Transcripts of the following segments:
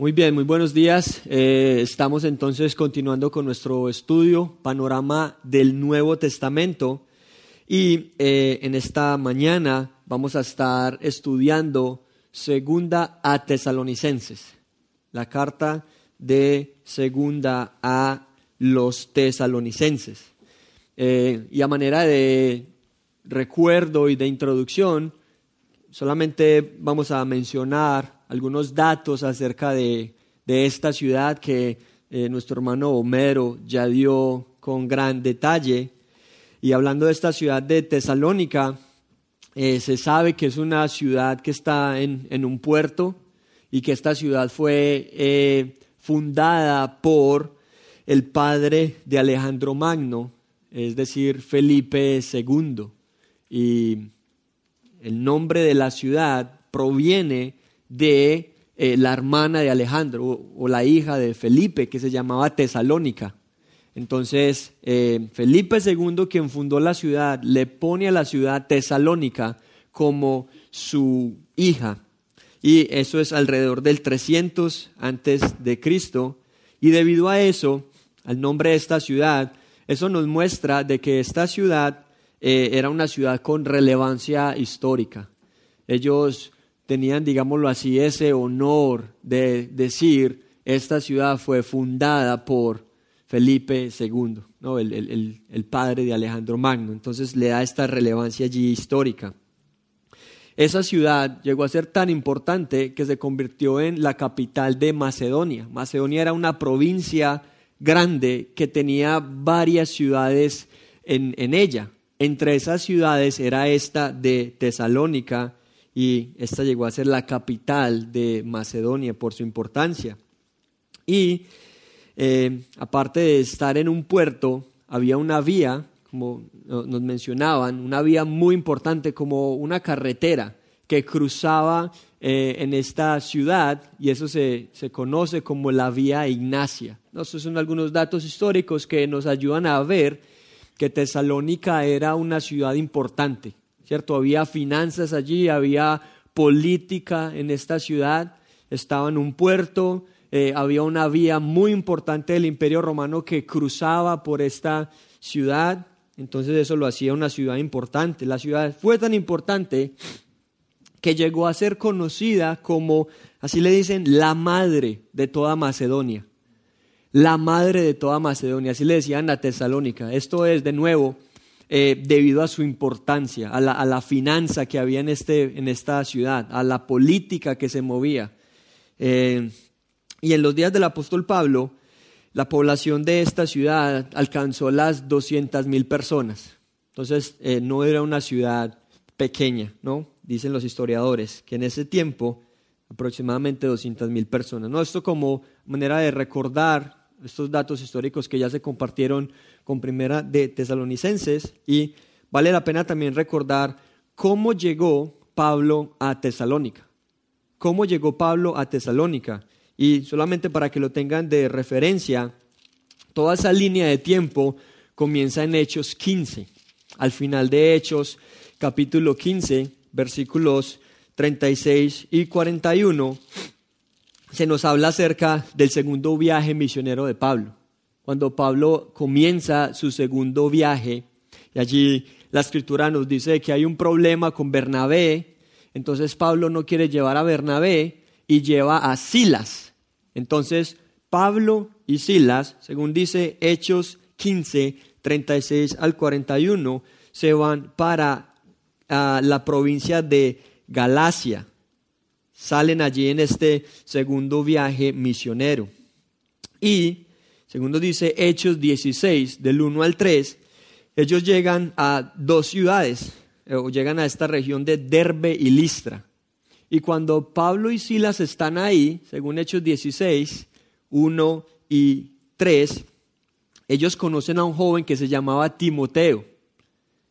Muy bien, muy buenos días. Eh, estamos entonces continuando con nuestro estudio, panorama del Nuevo Testamento. Y eh, en esta mañana vamos a estar estudiando Segunda a Tesalonicenses, la carta de Segunda a los Tesalonicenses. Eh, y a manera de recuerdo y de introducción, solamente vamos a mencionar algunos datos acerca de, esta ciudad que eh, nuestro hermano Homero ya dio con gran detalle. Y hablando de esta ciudad de Tesalónica, eh, se sabe que es una ciudad que está en, un puerto y que esta ciudad fue eh, fundada por el padre de Alejandro Magno, es decir, Felipe II. Y el nombre de la ciudad proviene de eh, la hermana de Alejandro o, la hija de Felipe, que se llamaba Tesalónica. Entonces, eh, Felipe II, quien fundó la ciudad, le pone a la ciudad Tesalónica como su hija. Y eso es alrededor del 300 antes de Cristo. Y debido a eso, al nombre de esta ciudad, eso nos muestra de que esta ciudad eh, era una ciudad con relevancia histórica. Ellos tenían, digámoslo así, ese honor de decir, esta ciudad fue fundada por Felipe II, ¿no? el, padre de Alejandro Magno. Entonces le da esta relevancia allí histórica. Esa ciudad llegó a ser tan importante que se convirtió en la capital de Macedonia. Macedonia era una provincia grande que tenía varias ciudades en ella. Entre esas ciudades era esta de Tesalónica, y esta llegó a ser la capital de Macedonia por su importancia. Y eh, aparte de estar en un puerto, había una vía, como nos mencionaban, una vía muy importante como una carretera que cruzaba eh, en esta ciudad y eso se, conoce como la vía Ignacia. Estos son algunos datos históricos que nos ayudan a ver que Tesalónica era una ciudad importante, ¿cierto? Había finanzas allí, había política en esta ciudad, estaba en un puerto, eh, había una vía muy importante del imperio romano que cruzaba por esta ciudad, entonces eso lo hacía una ciudad importante. La ciudad fue tan importante que llegó a ser conocida como, así le dicen, la madre de toda Macedonia. La madre de toda Macedonia, así le decían a Tesalónica. Esto es, de nuevo, eh, debido a su importancia, a la, finanza que había en, este, en esta ciudad, a la política que se movía. Eh, y en los días del apóstol Pablo, la población de esta ciudad alcanzó las 200 mil personas. Entonces, eh, no era una ciudad pequeña, ¿no? Dicen los historiadores, que en ese tiempo aproximadamente 200 mil personas. ¿no? Esto como manera de recordar estos datos históricos que ya se compartieron con Primera de Tesalonicenses y vale la pena también recordar cómo llegó Pablo a Tesalónica. ¿Cómo llegó Pablo a Tesalónica? Y solamente para que lo tengan de referencia, toda esa línea de tiempo comienza en Hechos 15. Al final de Hechos, capítulo 15, versículos 36 y 41, se nos habla acerca del segundo viaje misionero de Pablo. Cuando Pablo comienza su segundo viaje, y allí la escritura nos dice que hay un problema con Bernabé, entonces Pablo no quiere llevar a Bernabé y lleva a Silas. Entonces Pablo y Silas, según dice Hechos 15, 36 al 41, se van para ah, la provincia de Galacia salen allí en este segundo viaje misionero. Y, segundo dice Hechos 16, del 1 al 3, ellos llegan a dos ciudades, eh, o llegan a esta región de Derbe y Listra. Y cuando Pablo y Silas están ahí, según Hechos 16, 1 y 3, ellos conocen a un joven que se llamaba Timoteo.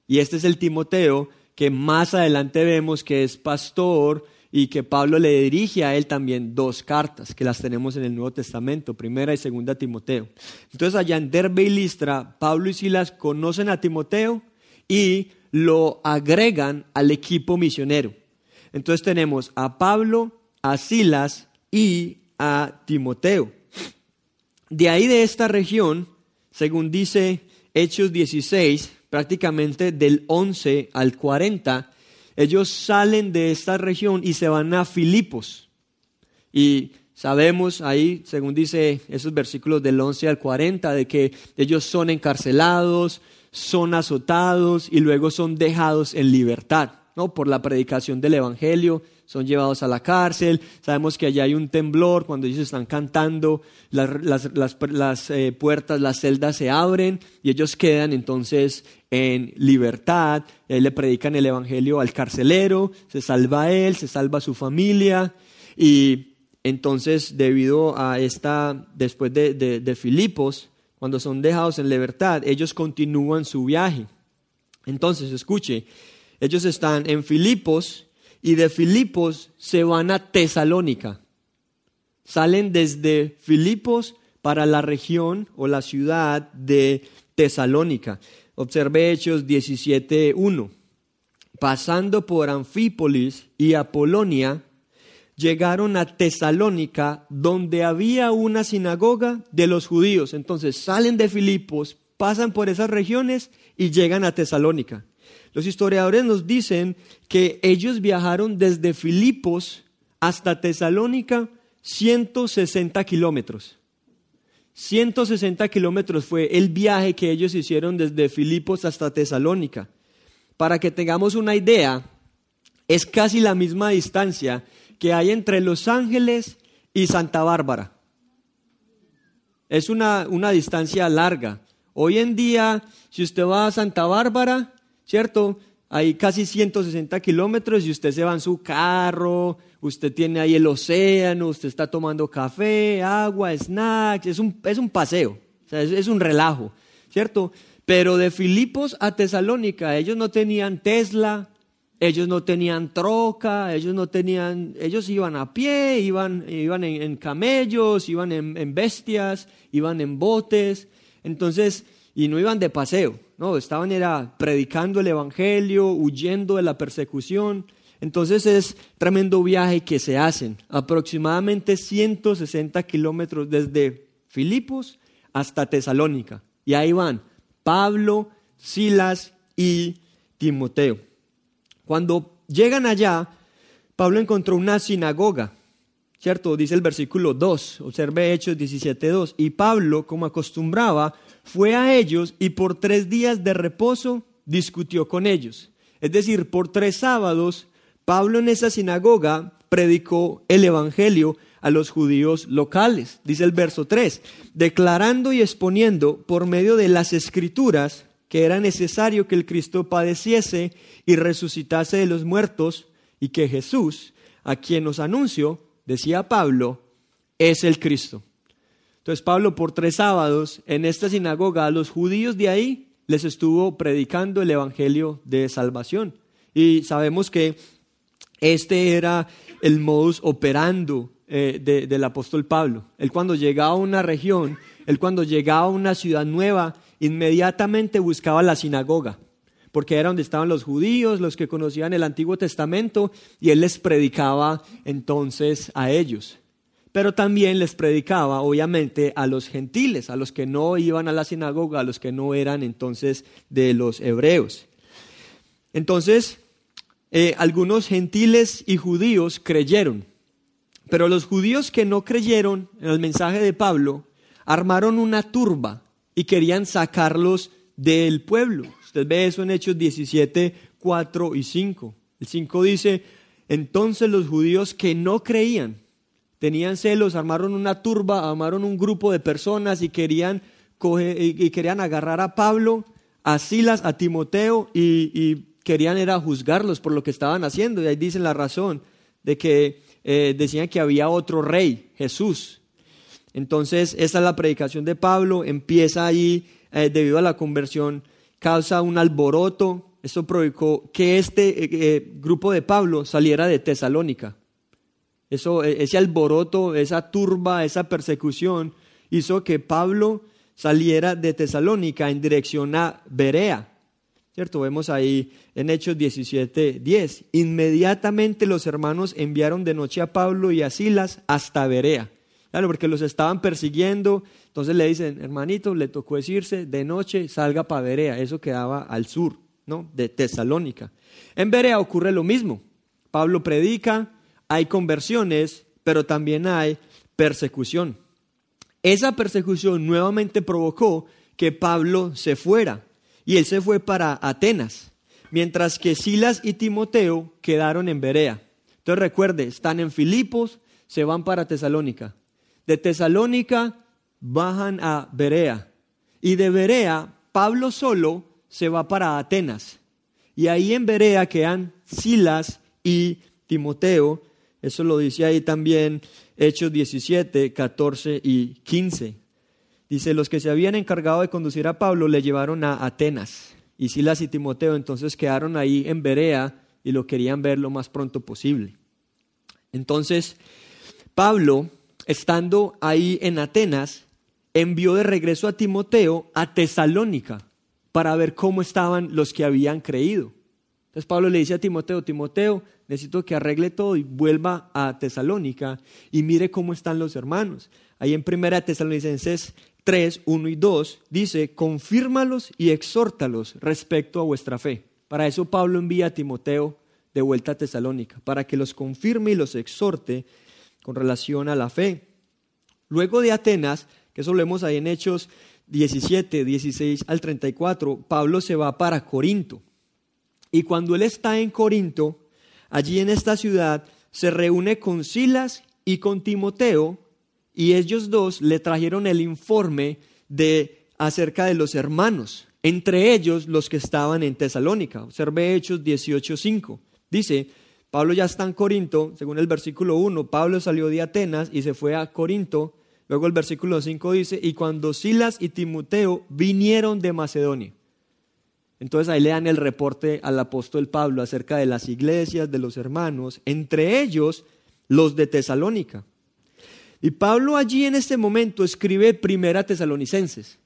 Y este es el Timoteo que más adelante vemos que es pastor, y que Pablo le dirige a él también dos cartas que las tenemos en el Nuevo Testamento, primera y segunda Timoteo. Entonces allá en Derbe y Listra, Pablo y Silas conocen a Timoteo y lo agregan al equipo misionero. Entonces tenemos a Pablo, a Silas y a Timoteo. De ahí de esta región, según dice Hechos 16, prácticamente del 11 al 40, ellos salen de esta región y se van a Filipos. Y sabemos ahí, según dice esos versículos del 11 al 40, de que ellos son encarcelados, son azotados y luego son dejados en libertad, ¿no? Por la predicación del Evangelio, son llevados a la cárcel. Sabemos que allá hay un temblor cuando ellos están cantando, las, eh, puertas, las celdas se abren y ellos quedan entonces en libertad. le predican el Evangelio al carcelero, se salva él, se salva su familia y entonces debido a esta, después de, de Filipos, cuando son dejados en libertad, ellos continúan su viaje. Entonces, escuche, ellos están en Filipos y de Filipos se van a Tesalónica. Salen desde Filipos para la región o la ciudad de Tesalónica. Observe Hechos 17.1. Pasando por Anfípolis y Apolonia, llegaron a Tesalónica, donde había una sinagoga de los judíos. Entonces salen de Filipos, pasan por esas regiones y llegan a Tesalónica. Los historiadores nos dicen que ellos viajaron desde Filipos hasta Tesalónica 160 kilómetros. 160 kilómetros fue el viaje que ellos hicieron desde Filipos hasta Tesalónica. Para que tengamos una idea, es casi la misma distancia que hay entre Los Ángeles y Santa Bárbara. Es una, una distancia larga. Hoy en día, si usted va a Santa Bárbara, ¿cierto? Hay casi 160 kilómetros y usted se va en su carro, usted tiene ahí el océano, usted está tomando café, agua, snacks, es un, es un paseo, es, es un relajo, ¿cierto? Pero de Filipos a Tesalónica, ellos no tenían Tesla, ellos no tenían troca, ellos no tenían, ellos iban a pie, iban, iban en, camellos, iban en, bestias, iban en botes, entonces, y no iban de paseo, no, estaban era predicando el evangelio, huyendo de la persecución. Entonces es tremendo viaje que se hacen, aproximadamente 160 kilómetros desde Filipos hasta Tesalónica. Y ahí van Pablo, Silas y Timoteo. Cuando llegan allá, Pablo encontró una sinagoga, ¿cierto? Dice el versículo 2, observe Hechos 17.2. Y Pablo, como acostumbraba, fue a ellos y por tres días de reposo discutió con ellos. Es decir, por tres sábados, Pablo en esa sinagoga predicó el Evangelio a los judíos locales. Dice el verso 3, declarando y exponiendo por medio de las escrituras que era necesario que el Cristo padeciese y resucitase de los muertos y que Jesús, a quien nos anunció, decía Pablo, es el Cristo. Entonces Pablo por tres sábados en esta sinagoga a los judíos de ahí les estuvo predicando el Evangelio de salvación. Y sabemos que este era el modus operando eh, del apóstol Pablo. Él cuando llegaba a una región, él cuando llegaba a una ciudad nueva, inmediatamente buscaba la sinagoga, porque era donde estaban los judíos, los que conocían el Antiguo Testamento, y él les predicaba entonces a ellos. Pero también les predicaba, obviamente, a los gentiles, a los que no iban a la sinagoga, a los que no eran entonces de los hebreos. Entonces, eh, algunos gentiles y judíos creyeron, pero los judíos que no creyeron en el mensaje de Pablo armaron una turba y querían sacarlos del pueblo. Usted ve eso en Hechos 17, 4 y 5. El 5 dice, entonces los judíos que no creían, tenían celos, armaron una turba, armaron un grupo de personas y querían, y querían agarrar a Pablo, a Silas, a Timoteo y, querían era juzgarlos por lo que estaban haciendo. Y ahí dicen la razón de que eh, decían que había otro rey, Jesús, entonces, esta es la predicación de Pablo, empieza ahí eh, debido a la conversión, causa un alboroto. Esto provocó que este eh, grupo de Pablo saliera de Tesalónica. Eso, ese alboroto, esa turba, esa persecución hizo que Pablo saliera de Tesalónica en dirección a Berea. ¿Cierto? Vemos ahí en Hechos 17, 10. Inmediatamente los hermanos enviaron de noche a Pablo y a Silas hasta Berea Claro, porque los estaban persiguiendo. Entonces le dicen, hermanito, le tocó decirse, de noche salga para Berea. Eso quedaba al sur, ¿no? De Tesalónica. En Berea ocurre lo mismo. Pablo predica, hay conversiones, pero también hay persecución. Esa persecución nuevamente provocó que Pablo se fuera y él se fue para Atenas, mientras que Silas y Timoteo quedaron en Berea. Entonces recuerde, están en Filipos, se van para Tesalónica. De Tesalónica bajan a Berea y de Berea Pablo solo se va para Atenas. Y ahí en Berea quedan Silas y Timoteo. Eso lo dice ahí también Hechos 17, 14 y 15. Dice, los que se habían encargado de conducir a Pablo le llevaron a Atenas. Y Silas y Timoteo entonces quedaron ahí en Berea y lo querían ver lo más pronto posible. Entonces, Pablo, estando ahí en Atenas, envió de regreso a Timoteo a Tesalónica para ver cómo estaban los que habían creído. Entonces Pablo le dice a Timoteo, Timoteo, necesito que arregle todo y vuelva a Tesalónica y mire cómo están los hermanos. Ahí en Primera Tesalonicenses 3, 1 y 2 dice, confírmalos y exhórtalos respecto a vuestra fe. Para eso Pablo envía a Timoteo de vuelta a Tesalónica, para que los confirme y los exhorte con relación a la fe. Luego de Atenas, que eso lo vemos ahí en Hechos 17, 16 al 34, Pablo se va para Corinto. Y cuando él está en Corinto, allí en esta ciudad, se reúne con Silas y con Timoteo, y ellos dos le trajeron el informe de acerca de los hermanos, entre ellos los que estaban en Tesalónica. Observe Hechos 18:5. Dice, Pablo ya está en Corinto, según el versículo 1, Pablo salió de Atenas y se fue a Corinto. Luego el versículo 5 dice, y cuando Silas y Timoteo vinieron de Macedonia. Entonces ahí le dan el reporte al apóstol Pablo acerca de las iglesias, de los hermanos, entre ellos los de Tesalónica. Y Pablo allí en este momento escribe Primera Tesalonicenses.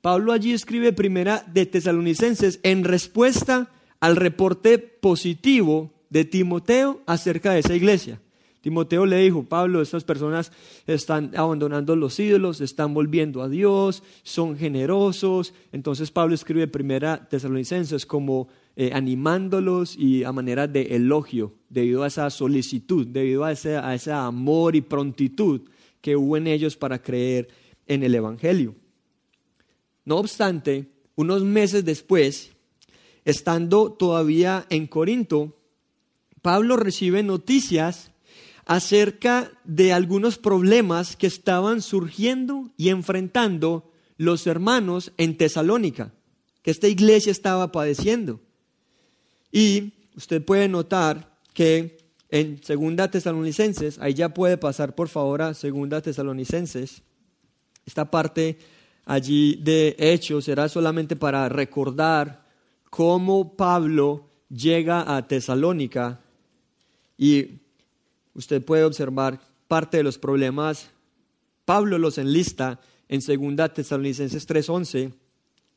Pablo allí escribe Primera de Tesalonicenses en respuesta al reporte positivo de Timoteo acerca de esa iglesia. Timoteo le dijo, Pablo, estas personas están abandonando los ídolos, están volviendo a Dios, son generosos. Entonces Pablo escribe primera Tesalonicenses como eh, animándolos y a manera de elogio, debido a esa solicitud, debido a ese, a ese amor y prontitud que hubo en ellos para creer en el Evangelio. No obstante, unos meses después, estando todavía en Corinto, Pablo recibe noticias acerca de algunos problemas que estaban surgiendo y enfrentando los hermanos en Tesalónica, que esta iglesia estaba padeciendo. Y usted puede notar que en Segunda Tesalonicenses, ahí ya puede pasar por favor a Segunda Tesalonicenses, esta parte allí de Hechos será solamente para recordar cómo Pablo llega a Tesalónica y usted puede observar parte de los problemas. Pablo los enlista en 2 Tesalonicenses 3:11.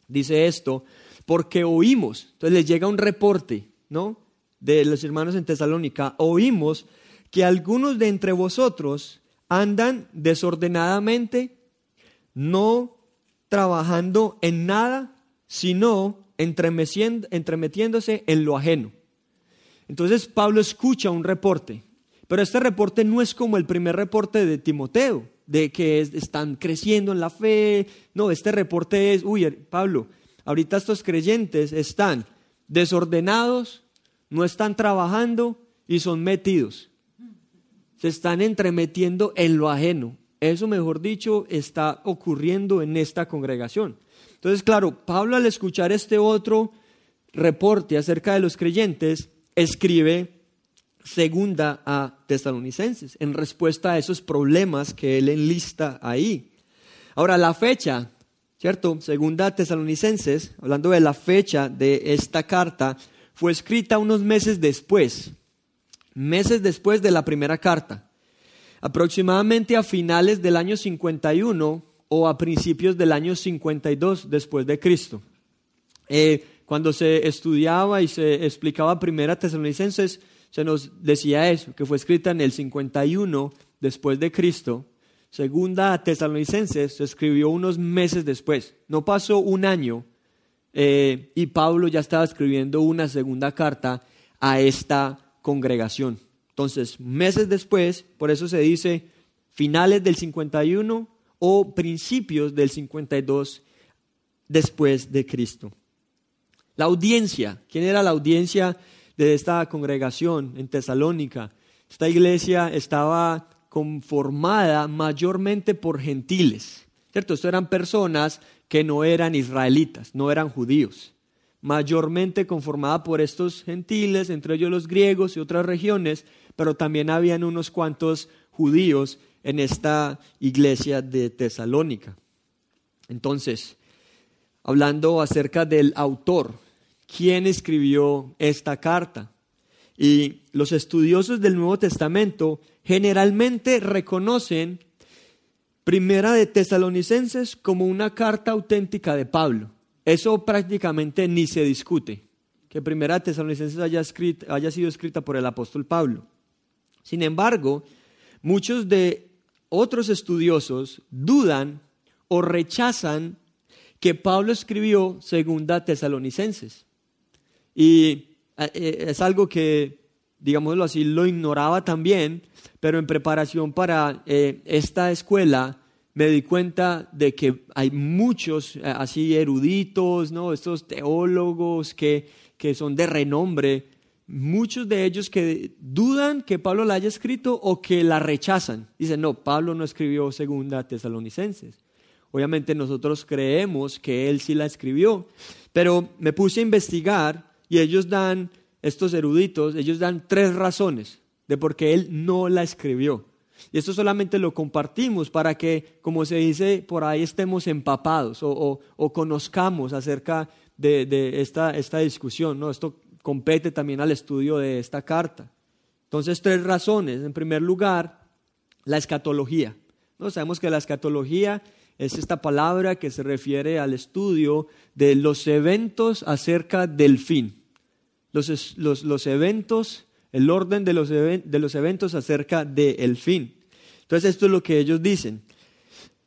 Dice esto, porque oímos, entonces les llega un reporte, ¿no? De los hermanos en Tesalónica, oímos que algunos de entre vosotros andan desordenadamente, no trabajando en nada, sino entremetiéndose en lo ajeno. Entonces Pablo escucha un reporte pero este reporte no es como el primer reporte de Timoteo, de que están creciendo en la fe. No, este reporte es, uy, Pablo, ahorita estos creyentes están desordenados, no están trabajando y son metidos. Se están entremetiendo en lo ajeno. Eso, mejor dicho, está ocurriendo en esta congregación. Entonces, claro, Pablo al escuchar este otro reporte acerca de los creyentes, escribe segunda a tesalonicenses, en respuesta a esos problemas que él enlista ahí. Ahora, la fecha, ¿cierto? Segunda a tesalonicenses, hablando de la fecha de esta carta, fue escrita unos meses después, meses después de la primera carta, aproximadamente a finales del año 51 o a principios del año 52 después de Cristo. Eh, cuando se estudiaba y se explicaba primera tesalonicenses, se nos decía eso, que fue escrita en el 51 después de Cristo, Segunda a Tesalonicenses se escribió unos meses después. No pasó un año eh, y Pablo ya estaba escribiendo una segunda carta a esta congregación. Entonces, meses después, por eso se dice finales del 51 o principios del 52 después de Cristo. La audiencia, ¿quién era la audiencia de esta congregación en Tesalónica? Esta iglesia estaba conformada mayormente por gentiles. ¿Cierto? Esto eran personas que no eran israelitas, no eran judíos. Mayormente conformada por estos gentiles, entre ellos los griegos y otras regiones, pero también habían unos cuantos judíos en esta iglesia de Tesalónica. Entonces, hablando acerca del autor, ¿quién escribió esta carta? Y los estudiosos del Nuevo Testamento generalmente reconocen Primera de Tesalonicenses como una carta auténtica de Pablo. Eso prácticamente ni se discute, que Primera de Tesalonicenses haya, haya sido escrita por el apóstol Pablo. Sin embargo, muchos de otros estudiosos dudan o rechazan que Pablo escribió Segunda Tesalonicenses. Y eh, eh, es algo que, digámoslo así, lo ignoraba también, pero en preparación para eh, esta escuela me di cuenta de que hay muchos así eruditos, ¿no? estos teólogos que, que son de renombre, muchos de ellos que dudan que Pablo la haya escrito o que la rechazan. Dicen, no, Pablo no escribió segunda tesalonicenses. Obviamente nosotros creemos que él sí la escribió, pero me puse a investigar y ellos dan, estos eruditos, ellos dan tres razones de por qué él no la escribió. Y esto solamente lo compartimos para que, como se dice por ahí, estemos empapados o, conozcamos acerca de, esta, esta, discusión. ¿no? Esto compete también al estudio de esta carta. Entonces, tres razones. En primer lugar, la escatología. ¿no? Sabemos que la escatología es esta palabra que se refiere al estudio de los eventos acerca del fin. Los, eventos, el orden de los, de los eventos acerca del fin. Entonces esto es lo que ellos dicen.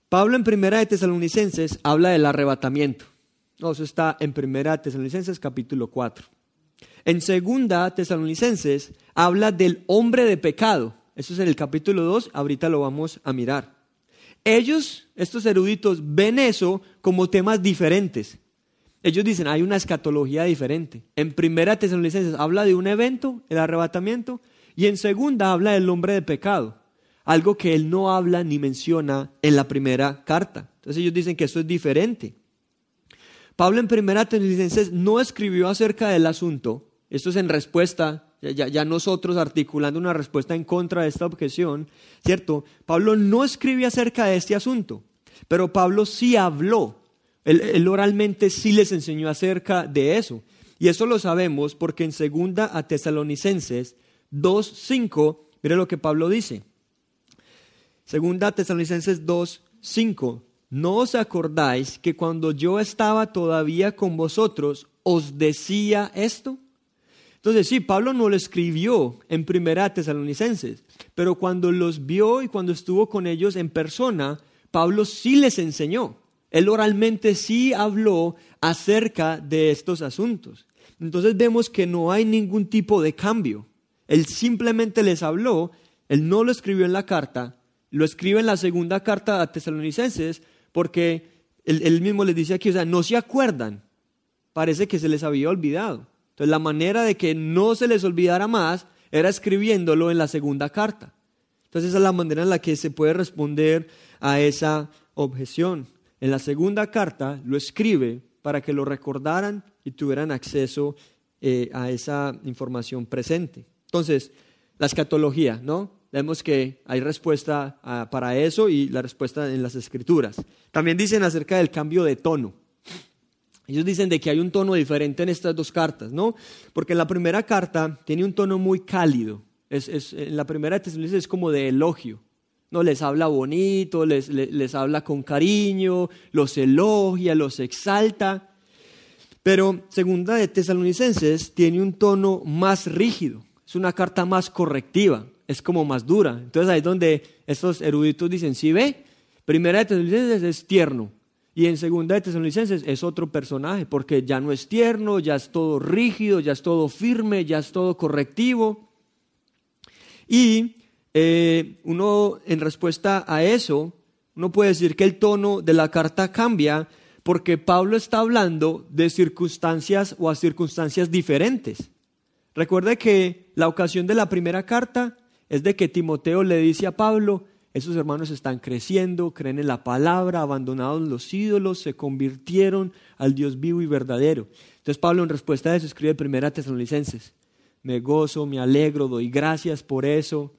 Pablo en Primera de Tesalonicenses habla del arrebatamiento. No, eso está en Primera de Tesalonicenses capítulo 4. En Segunda Tesalonicenses habla del hombre de pecado. Eso es en el capítulo 2, ahorita lo vamos a mirar. Ellos, estos eruditos, ven eso como temas diferentes. Ellos dicen, hay una escatología diferente. En primera Tesalonicenses habla de un evento, el arrebatamiento, y en segunda habla del hombre de pecado, algo que él no habla ni menciona en la primera carta. Entonces ellos dicen que eso es diferente. Pablo en primera Tesalonicenses no escribió acerca del asunto, esto es en respuesta ya, nosotros articulando una respuesta en contra de esta objeción, ¿cierto? Pablo no escribe acerca de este asunto, pero Pablo sí habló, él, oralmente sí les enseñó acerca de eso. Y eso lo sabemos porque en segunda a Tesalonicenses 2.5, mire lo que Pablo dice. Segunda a Tesalonicenses 2.5, ¿no os acordáis que cuando yo estaba todavía con vosotros os decía esto? Entonces, sí, Pablo no lo escribió en Primera Tesalonicenses, pero cuando los vio y cuando estuvo con ellos en persona, Pablo sí les enseñó. Él oralmente sí habló acerca de estos asuntos. Entonces vemos que no hay ningún tipo de cambio. Él simplemente les habló, él no lo escribió en la carta, lo escribe en la segunda carta a tesalonicenses porque él, él mismo les dice aquí, o sea, no se acuerdan, parece que se les había olvidado. Entonces la manera de que no se les olvidara más era escribiéndolo en la segunda carta. Entonces esa es la manera en la que se puede responder a esa objeción. En la segunda carta lo escribe para que lo recordaran y tuvieran acceso eh, a esa información presente. Entonces, la escatología, ¿no? Vemos que hay respuesta ah, para eso y la respuesta en las escrituras. También dicen acerca del cambio de tono. Ellos dicen de que hay un tono diferente en estas dos cartas, ¿no? Porque la primera carta tiene un tono muy cálido. Es, en la primera de es como de elogio. ¿no? Les habla bonito, les, habla con cariño, los elogia, los exalta. Pero segunda de Tesalonicenses tiene un tono más rígido, es una carta más correctiva, es como más dura. Entonces ahí es donde estos eruditos dicen, sí ve, Primera de Tesalonicenses es tierno. Y en segunda de Tesalonicenses es otro personaje, porque ya no es tierno, ya es todo rígido, ya es todo firme, ya es todo correctivo. Y eh, uno, en respuesta a eso, uno puede decir que el tono de la carta cambia porque Pablo está hablando de circunstancias o a circunstancias diferentes. Recuerde que la ocasión de la primera carta es de que Timoteo le dice a Pablo, esos hermanos están creciendo, creen en la palabra, abandonados los ídolos, se convirtieron al Dios vivo y verdadero. Entonces Pablo en respuesta a eso escribe primera Tesalonicenses, me gozo, me alegro, doy gracias por eso.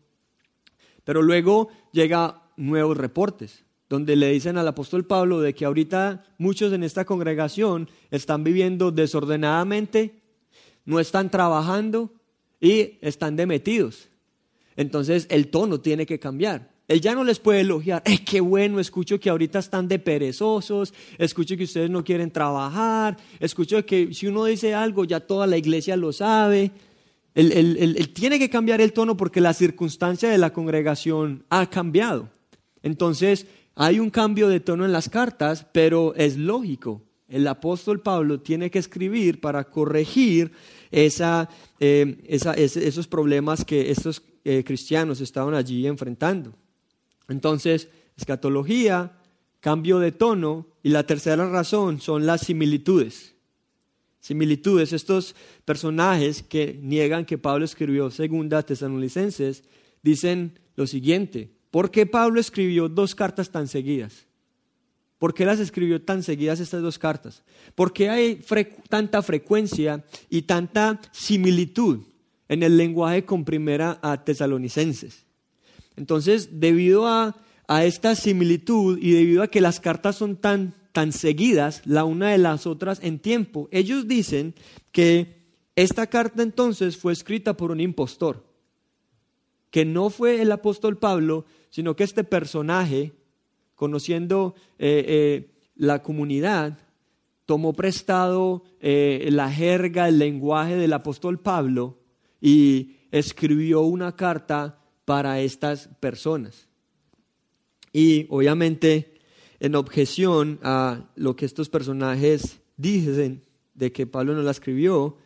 Pero luego llega nuevos reportes donde le dicen al apóstol Pablo de que ahorita muchos en esta congregación están viviendo desordenadamente, no están trabajando y están demetidos. Entonces el tono tiene que cambiar. Él ya no les puede elogiar, es qué bueno, escucho que ahorita están de perezosos, escucho que ustedes no quieren trabajar, escucho que si uno dice algo ya toda la iglesia lo sabe. Él, tiene que cambiar el tono porque la circunstancia de la congregación ha cambiado. Entonces, hay un cambio de tono en las cartas, pero es lógico. El apóstol Pablo tiene que escribir para corregir eh, esos problemas que estos eh, cristianos estaban allí enfrentando. Entonces, escatología, cambio de tono y la tercera razón son las similitudes. Similitudes, estos personajes que niegan que Pablo escribió segunda Tesalonicenses, dicen lo siguiente, ¿Por qué Pablo escribió dos cartas tan seguidas? ¿Por qué las escribió tan seguidas estas dos cartas? ¿Por qué hay tanta frecuencia y tanta similitud en el lenguaje con primera a tesalonicenses? Entonces, debido a, esta similitud y debido a que las cartas son tan, tan seguidas la una de las otras en tiempo, ellos dicen que esta carta entonces fue escrita por un impostor, que no fue el apóstol Pablo, sino que este personaje, conociendo eh, eh, la comunidad, tomó prestado eh, la jerga, el lenguaje del apóstol Pablo y escribió una carta para estas personas. Y obviamente, en objeción a lo que estos personajes dicen de que Pablo no la escribió,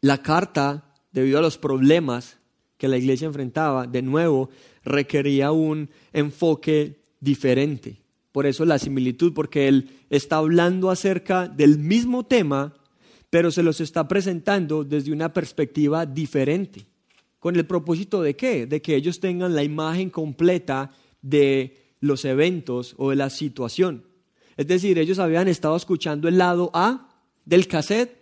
la carta, debido a los problemas que la iglesia enfrentaba, de nuevo, requería un enfoque diferente. Por eso la similitud, porque él está hablando acerca del mismo tema, pero se los está presentando desde una perspectiva diferente. ¿Con el propósito de qué? De que ellos tengan la imagen completa de los eventos o de la situación. Es decir, ellos habían estado escuchando el lado A del cassette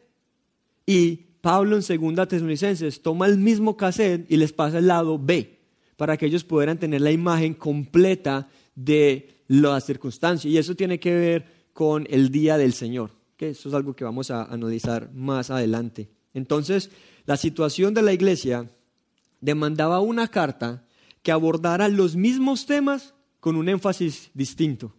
y Pablo en segunda Tesalonicenses toma el mismo cassette y les pasa el lado B para que ellos pudieran tener la imagen completa de las circunstancias. Y eso tiene que ver con el día del Señor, que eso es algo que vamos a analizar más adelante. Entonces, la situación de la iglesia demandaba una carta que abordara los mismos temas con un énfasis distinto.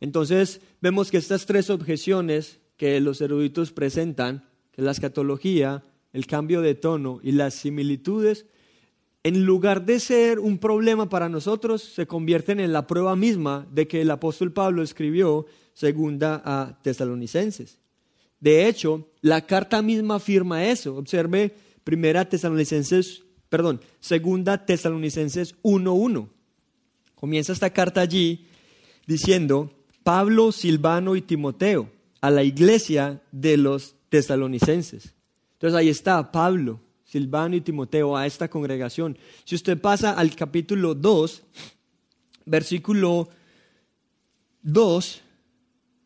Entonces, vemos que estas tres objeciones que los eruditos presentan la escatología, el cambio de tono y las similitudes, en lugar de ser un problema para nosotros, se convierten en la prueba misma de que el apóstol Pablo escribió segunda a tesalonicenses. De hecho, la carta misma afirma eso. Observe primera tesalonicenses, perdón, segunda tesalonicenses 1.1. Comienza esta carta allí diciendo, Pablo, Silvano y Timoteo, a la iglesia de los tesalonicenses. Entonces ahí está Pablo, Silvano y Timoteo a esta congregación. Si usted pasa al capítulo 2, versículo 2,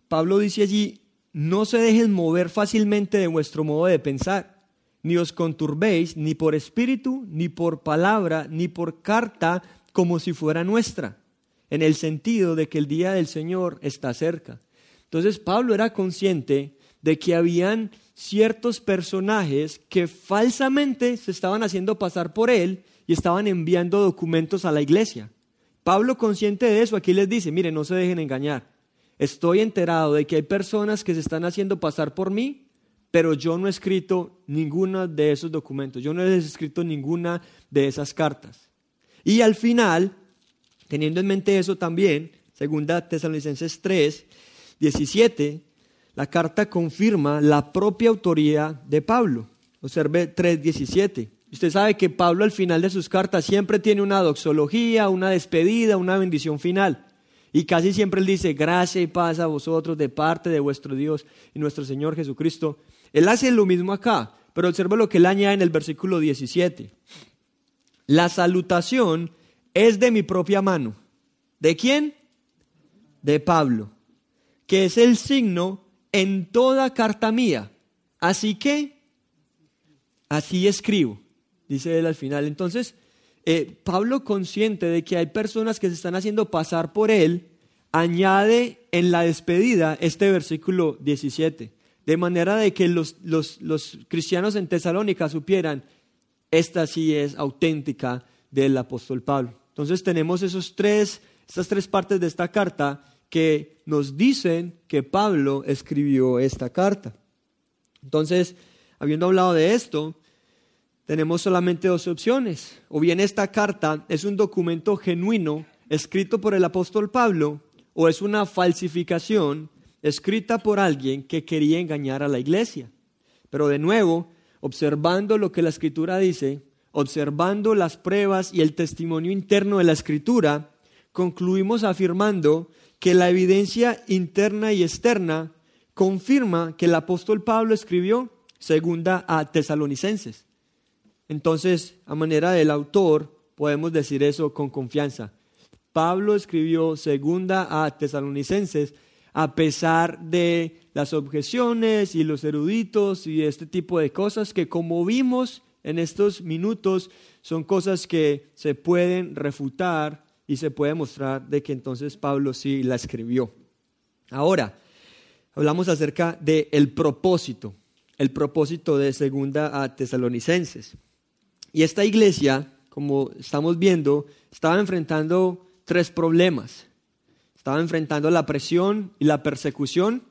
Pablo dice allí, no se dejen mover fácilmente de vuestro modo de pensar, ni os conturbéis ni por espíritu, ni por palabra, ni por carta, como si fuera nuestra, en el sentido de que el día del Señor está cerca. Entonces Pablo era consciente de que habían ciertos personajes que falsamente se estaban haciendo pasar por él y estaban enviando documentos a la iglesia. Pablo, consciente de eso, aquí les dice, mire, no se dejen engañar. Estoy enterado de que hay personas que se están haciendo pasar por mí, pero yo no he escrito ninguno de esos documentos, yo no he escrito ninguna de esas cartas. Y al final, Teniendo en mente eso también, segunda Tesalonicenses 3, 17, la carta confirma la propia autoría de Pablo. Observe 3.17. Usted sabe que Pablo al final de sus cartas siempre tiene una doxología, una despedida, una bendición final. Y casi siempre él dice, gracia y paz a vosotros de parte de vuestro Dios y nuestro Señor Jesucristo. Él hace lo mismo acá, pero observa lo que él añade en el versículo 17. La salutación es de mi propia mano. ¿De quién? De Pablo, que es el signo en toda carta mía. Así que, así escribo, dice él al final. Entonces, eh, Pablo, consciente de que hay personas que se están haciendo pasar por él, añade en la despedida este versículo 17, de manera de que los, los cristianos en Tesalónica supieran, esta sí es auténtica del apóstol Pablo. Entonces tenemos esos tres, estas tres partes de esta carta que nos dicen que Pablo escribió esta carta. Entonces, habiendo hablado de esto, tenemos solamente dos opciones. O bien esta carta es un documento genuino escrito por el apóstol Pablo, o es una falsificación escrita por alguien que quería engañar a la iglesia. Pero de nuevo, observando lo que la escritura dice, observando las pruebas y el testimonio interno de la escritura, concluimos afirmando que la evidencia interna y externa confirma que el apóstol Pablo escribió segunda a tesalonicenses. Entonces, a manera del autor, podemos decir eso con confianza. Pablo escribió segunda a tesalonicenses a pesar de las objeciones y los eruditos y este tipo de cosas que como vimos en estos minutos son cosas que se pueden refutar y se puede mostrar de que entonces Pablo sí la escribió. Ahora, hablamos acerca del el propósito, el propósito de segunda a tesalonicenses. Y esta iglesia, como estamos viendo, estaba enfrentando tres problemas. Estaba enfrentando la presión y la persecución.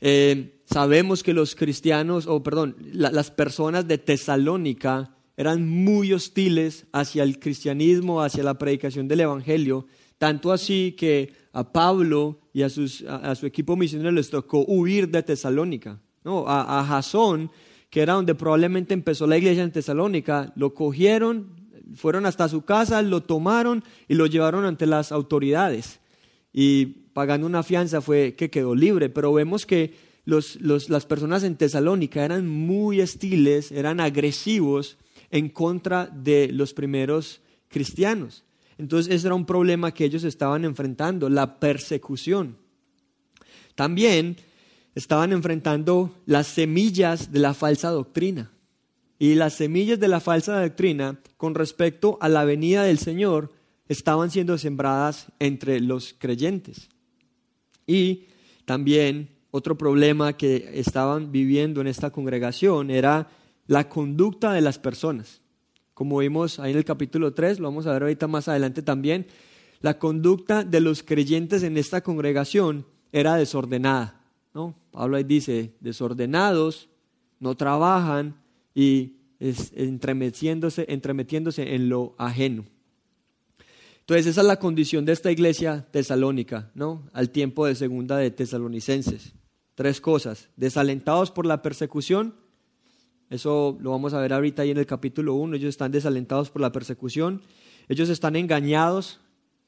Eh, sabemos que los cristianos, o perdón, las personas de Tesalónica eran muy hostiles hacia el cristianismo, hacia la predicación del Evangelio, tanto así que a Pablo y a, su equipo misionero les tocó huir de Tesalónica. ¿no? A, a Jasón, que era donde probablemente empezó la iglesia en Tesalónica, lo cogieron, fueron hasta su casa, lo tomaron y lo llevaron ante las autoridades. Y pagando una fianza fue que quedó libre, pero vemos que las personas en Tesalónica eran muy hostiles, eran agresivos en contra de los primeros cristianos. Entonces ese era un problema que ellos estaban enfrentando, la persecución. También estaban enfrentando las semillas de la falsa doctrina. Y las semillas de la falsa doctrina con respecto a la venida del Señor estaban siendo sembradas entre los creyentes. Y también otro problema que estaban viviendo en esta congregación era la conducta de las personas. Como vimos ahí en el capítulo 3, lo vamos a ver ahorita más adelante también, la conducta de los creyentes en esta congregación era desordenada. ¿no? Pablo ahí dice, desordenados, no trabajan y entremetiéndose, entremetiéndose en lo ajeno. Entonces esa es la condición de esta iglesia tesalónica, ¿no? Al tiempo de segunda de tesalonicenses. Tres cosas, desalentados por la persecución, eso lo vamos a ver ahorita ahí en el capítulo 1. Ellos están desalentados por la persecución. Ellos están engañados,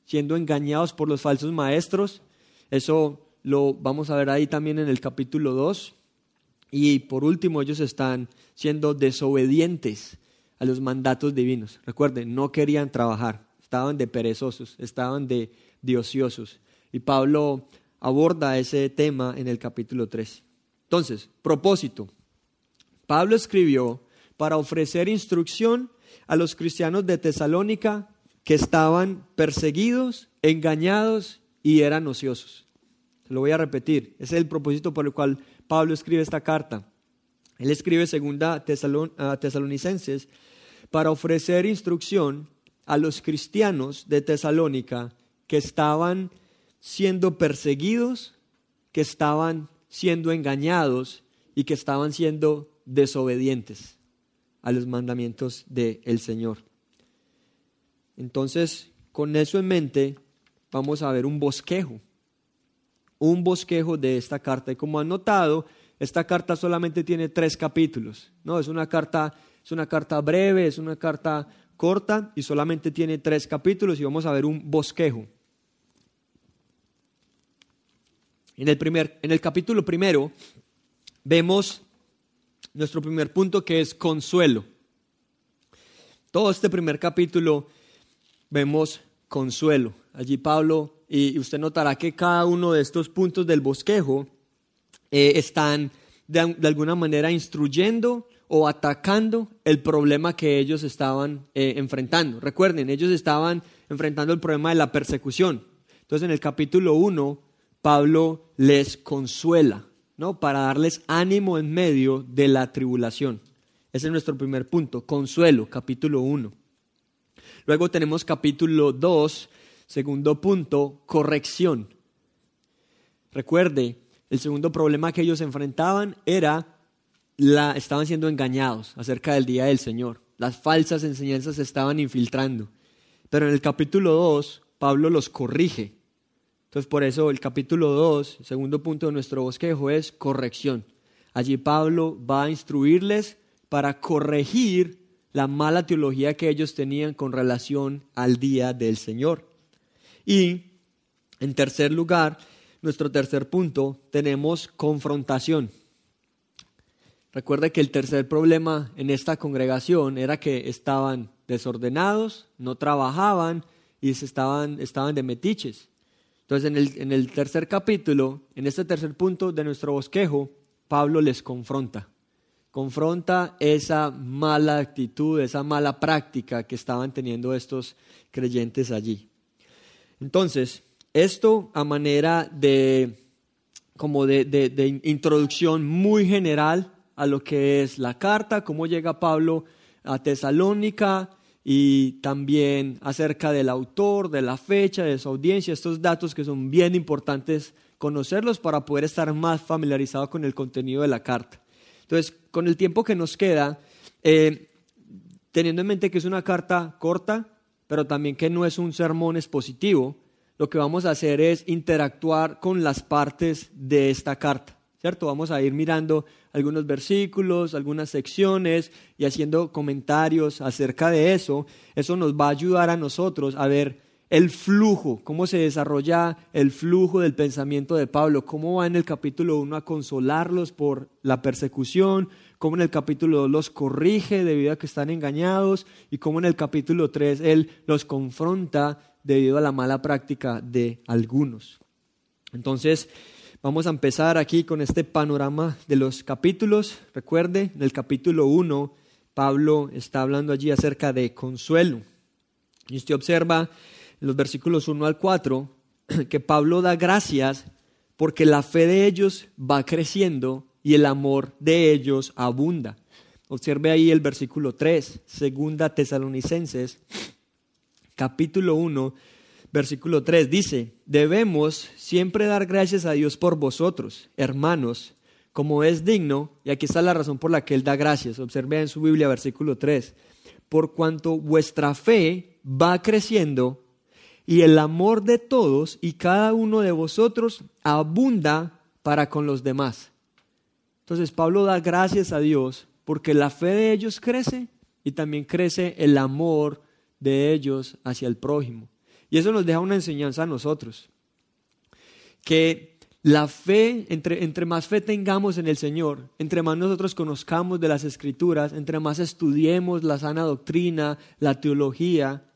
siendo engañados por los falsos maestros. Eso lo vamos a ver ahí también en el capítulo 2. Y por último, ellos están siendo desobedientes a los mandatos divinos. Recuerden, no querían trabajar, estaban de perezosos, estaban de, ociosos. Y Pablo aborda ese tema en el capítulo 3. Entonces, propósito. Pablo escribió para ofrecer instrucción a los cristianos de Tesalónica que estaban perseguidos, engañados y eran ociosos. Lo voy a repetir. Ese es el propósito por el cual Pablo escribe esta carta. Él escribe segunda a Tesalonicenses para ofrecer instrucción a los cristianos de Tesalónica que estaban siendo perseguidos, que estaban siendo engañados y que estaban siendo desobedientes a los mandamientos del Señor. Entonces, con eso en mente, vamos a ver un bosquejo, un bosquejo de esta carta. Y como han notado, esta carta solamente tiene tres capítulos. No, es una carta, es una carta breve, es una carta corta y solamente tiene tres capítulos y vamos a ver un bosquejo. En el, primer, en el capítulo primero vemos nuestro primer punto que es consuelo. Todo este primer capítulo vemos consuelo. Allí Pablo, y usted notará que cada uno de estos puntos del bosquejo eh, están de, alguna manera instruyendo o atacando el problema que ellos estaban eh, enfrentando. Recuerden, ellos estaban enfrentando el problema de la persecución. Entonces en el capítulo 1, Pablo les consuela, ¿no? Para darles ánimo en medio de la tribulación. Ese es nuestro primer punto, consuelo, capítulo 1. Luego tenemos capítulo 2, segundo punto, corrección. Recuerde, el segundo problema que ellos enfrentaban era la estaban siendo engañados acerca del día del Señor. Las falsas enseñanzas se estaban infiltrando. Pero en el capítulo 2, Pablo los corrige. Entonces, por eso el capítulo 2, segundo punto de nuestro bosquejo, es corrección. Allí Pablo va a instruirles para corregir la mala teología que ellos tenían con relación al día del Señor. Y, en tercer lugar, nuestro tercer punto, tenemos confrontación. Recuerde que el tercer problema en esta congregación era que estaban desordenados, no trabajaban y se estaban, estaban de metiches. Entonces, en el, en el tercer capítulo, en este tercer punto de nuestro bosquejo, Pablo les confronta confronta esa mala actitud, esa mala práctica que estaban teniendo estos creyentes allí. Entonces, esto a manera de como de, de, introducción muy general a lo que es la carta, cómo llega Pablo a Tesalónica y también acerca del autor, de la fecha, de su audiencia, estos datos que son bien importantes conocerlos para poder estar más familiarizado con el contenido de la carta. Entonces, con el tiempo que nos queda, eh, teniendo en mente que es una carta corta, pero también que no es un sermón expositivo, lo que vamos a hacer es interactuar con las partes de esta carta. ¿Cierto? Vamos a ir mirando algunos versículos, algunas secciones y haciendo comentarios acerca de eso. Eso nos va a ayudar a nosotros a ver el flujo, cómo se desarrolla el flujo del pensamiento de Pablo, cómo va en el capítulo 1 a consolarlos por la persecución, cómo en el capítulo 2 los corrige debido a que están engañados y cómo en el capítulo 3 él los confronta debido a la mala práctica de algunos. Entonces, vamos a empezar aquí con este panorama de los capítulos. Recuerde, en el capítulo 1, Pablo está hablando allí acerca de consuelo. Y usted observa en los versículos 1 al 4 que Pablo da gracias porque la fe de ellos va creciendo y el amor de ellos abunda. Observe ahí el versículo 3, segunda Tesalonicenses, capítulo 1, versículo 3, dice, debemos siempre dar gracias a Dios por vosotros, hermanos, como es digno, y aquí está la razón por la que Él da gracias. Observe en su Biblia, versículo 3, por cuanto vuestra fe va creciendo y el amor de todos y cada uno de vosotros abunda para con los demás. Entonces Pablo da gracias a Dios porque la fe de ellos crece y también crece el amor de ellos hacia el prójimo. Y eso nos deja una enseñanza a nosotros, que la fe, entre, entre más fe tengamos en el Señor, entre más nosotros conozcamos de las escrituras, entre más estudiemos la sana doctrina, la teología,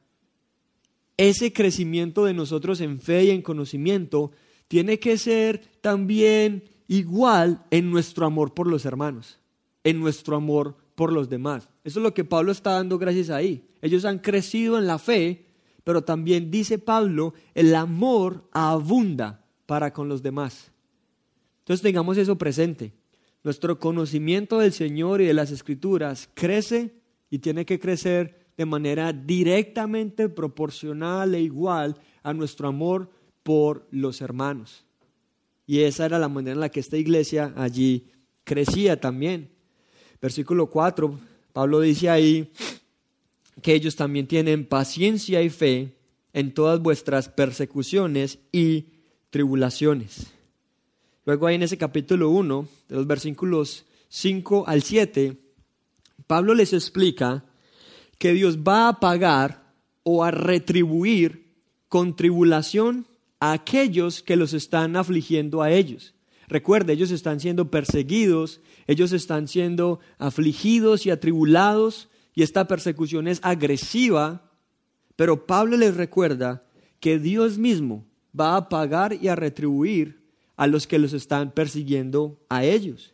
ese crecimiento de nosotros en fe y en conocimiento tiene que ser también igual en nuestro amor por los hermanos, en nuestro amor por los demás. Eso es lo que Pablo está dando gracias ahí. Ellos han crecido en la fe, pero también dice Pablo, el amor abunda para con los demás. Entonces tengamos eso presente. Nuestro conocimiento del Señor y de las Escrituras crece y tiene que crecer de manera directamente proporcional e igual a nuestro amor por los hermanos. Y esa era la manera en la que esta iglesia allí crecía también. Versículo 4, Pablo dice ahí que ellos también tienen paciencia y fe en todas vuestras persecuciones y tribulaciones. Luego ahí en ese capítulo 1, de los versículos 5 al 7, Pablo les explica que Dios va a pagar o a retribuir con tribulación a aquellos que los están afligiendo a ellos. Recuerde, ellos están siendo perseguidos, ellos están siendo afligidos y atribulados, y esta persecución es agresiva, pero Pablo les recuerda que Dios mismo va a pagar y a retribuir a los que los están persiguiendo a ellos.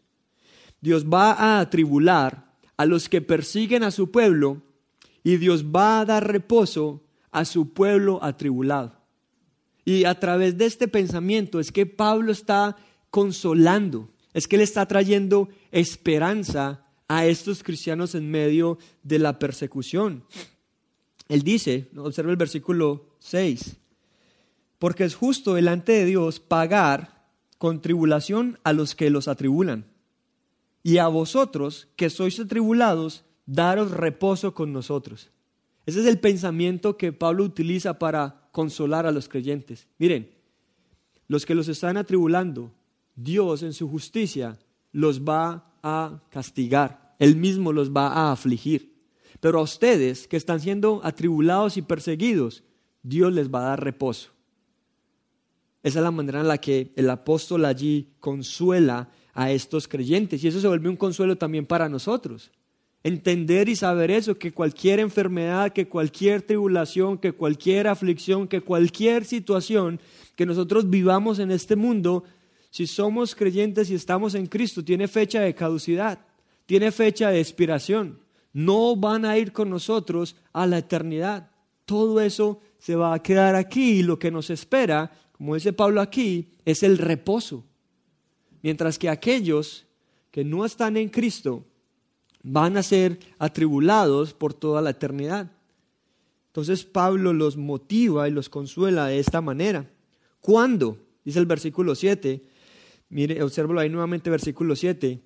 Dios va a atribular a los que persiguen a su pueblo y Dios va a dar reposo a su pueblo atribulado. Y a través de este pensamiento es que Pablo está consolando, es que le está trayendo esperanza a estos cristianos en medio de la persecución. Él dice, observa el versículo 6, porque es justo delante de Dios pagar con tribulación a los que los atribulan, y a vosotros que sois atribulados, daros reposo con nosotros. Ese es el pensamiento que Pablo utiliza para consolar a los creyentes. Miren, los que los están atribulando, Dios en su justicia los va a castigar, Él mismo los va a afligir. Pero a ustedes que están siendo atribulados y perseguidos, Dios les va a dar reposo. Esa es la manera en la que el apóstol allí consuela a estos creyentes. Y eso se vuelve un consuelo también para nosotros. Entender y saber eso, que cualquier enfermedad, que cualquier tribulación, que cualquier aflicción, que cualquier situación que nosotros vivamos en este mundo, si somos creyentes y estamos en Cristo, tiene fecha de caducidad, tiene fecha de expiración. No van a ir con nosotros a la eternidad. Todo eso se va a quedar aquí y lo que nos espera, como dice Pablo aquí, es el reposo. Mientras que aquellos que no están en Cristo van a ser atribulados por toda la eternidad. Entonces Pablo los motiva y los consuela de esta manera. ¿Cuándo? Dice el versículo 7. Mire, obsérvalo ahí nuevamente, versículo 7.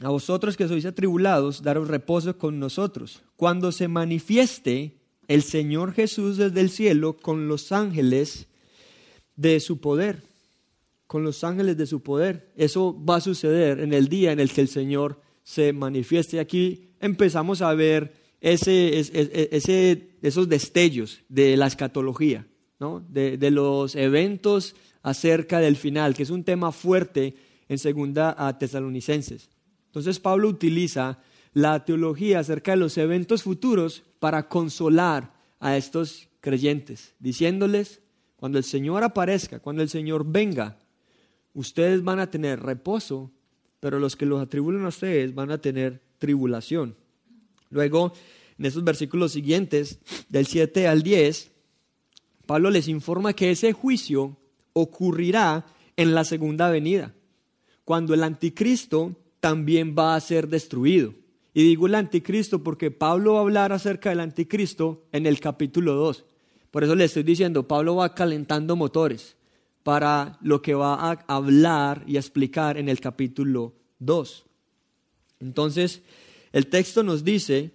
A vosotros que sois atribulados, daros reposo con nosotros. Cuando se manifieste el Señor Jesús desde el cielo con los ángeles de su poder, con los ángeles de su poder. Eso va a suceder en el día en el que el Señor se manifieste. Aquí empezamos a ver ese, ese, esos destellos de la escatología, ¿no? de, de los eventos acerca del final, que es un tema fuerte en segunda a Tesalonicenses. Entonces Pablo utiliza la teología acerca de los eventos futuros para consolar a estos creyentes, diciéndoles, cuando el Señor aparezca, cuando el Señor venga, ustedes van a tener reposo, pero los que los atribulan a ustedes van a tener tribulación. Luego, en esos versículos siguientes, del 7 al 10, Pablo les informa que ese juicio ocurrirá en la segunda venida, cuando el anticristo también va a ser destruido. Y digo el anticristo porque Pablo va a hablar acerca del anticristo en el capítulo 2. Por eso le estoy diciendo, Pablo va calentando motores para lo que va a hablar y explicar en el capítulo 2. Entonces, el texto nos dice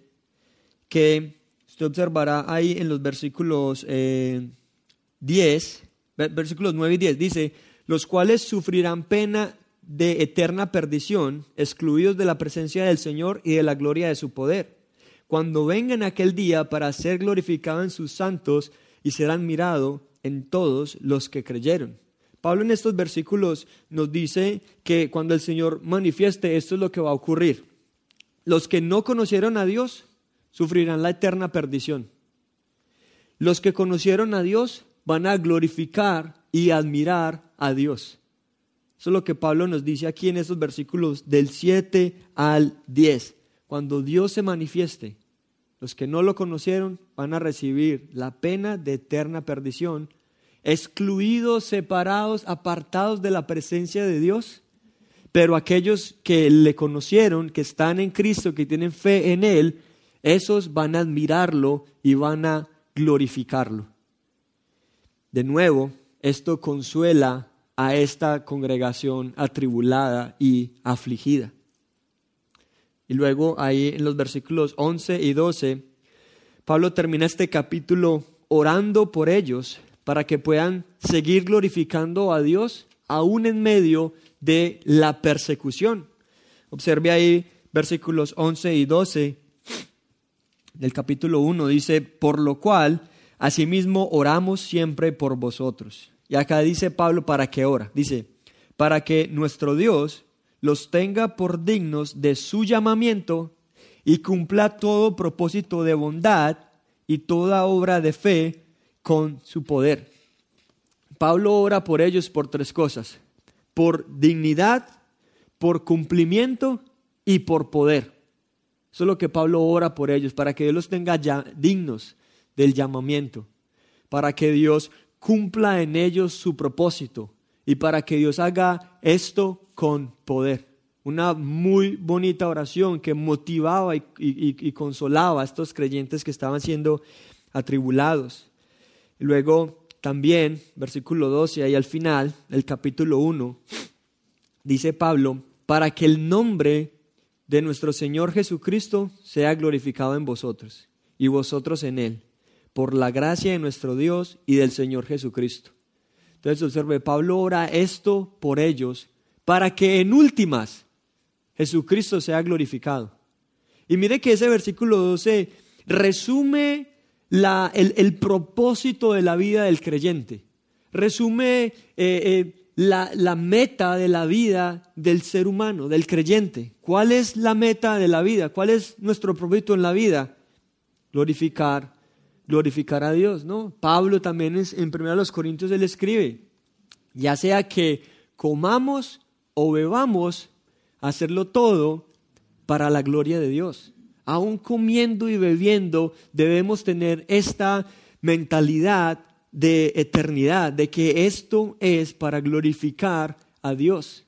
que, usted observará ahí en los versículos 10, eh, versículos 9 y 10, dice, los cuales sufrirán pena de eterna perdición, excluidos de la presencia del Señor y de la gloria de su poder, cuando vengan aquel día para ser glorificado en sus santos y serán mirados en todos los que creyeron. Pablo en estos versículos nos dice que cuando el Señor manifieste esto es lo que va a ocurrir. Los que no conocieron a Dios sufrirán la eterna perdición. Los que conocieron a Dios van a glorificar y admirar a Dios. Eso es lo que Pablo nos dice aquí en esos versículos del 7 al 10. Cuando Dios se manifieste, los que no lo conocieron van a recibir la pena de eterna perdición, excluidos, separados, apartados de la presencia de Dios. Pero aquellos que le conocieron, que están en Cristo, que tienen fe en Él, esos van a admirarlo y van a glorificarlo. De nuevo, esto consuela a esta congregación atribulada y afligida. Y luego ahí en los versículos 11 y 12, Pablo termina este capítulo orando por ellos para que puedan seguir glorificando a Dios aún en medio de la persecución. Observe ahí versículos 11 y 12 del capítulo 1, dice, por lo cual, asimismo oramos siempre por vosotros. Y acá dice Pablo, ¿para qué ora? Dice, para que nuestro Dios los tenga por dignos de su llamamiento y cumpla todo propósito de bondad y toda obra de fe con su poder. Pablo ora por ellos por tres cosas, por dignidad, por cumplimiento y por poder. Eso es lo que Pablo ora por ellos, para que Dios los tenga dignos del llamamiento, para que Dios cumpla en ellos su propósito y para que Dios haga esto con poder. Una muy bonita oración que motivaba y, consolaba a estos creyentes que estaban siendo atribulados. Luego también, versículo 12, ahí al final, el capítulo 1, dice Pablo, para que el nombre de nuestro Señor Jesucristo sea glorificado en vosotros y vosotros en Él, por la gracia de nuestro Dios y del Señor Jesucristo. Entonces observe, Pablo ora esto por ellos para que en últimas Jesucristo sea glorificado. Y mire que ese versículo 12 resume el, propósito de la vida del creyente, resume eh, eh, la, la, meta de la vida del ser humano, del creyente. ¿Cuál es la meta de la vida? ¿Cuál es nuestro propósito en la vida? Glorificar, glorificar a Dios, ¿no? Pablo también es, en 1 Corintios él escribe, ya sea que comamos o bebamos, hacerlo todo para la gloria de Dios. Aún comiendo y bebiendo debemos tener esta mentalidad de eternidad, de que esto es para glorificar a Dios.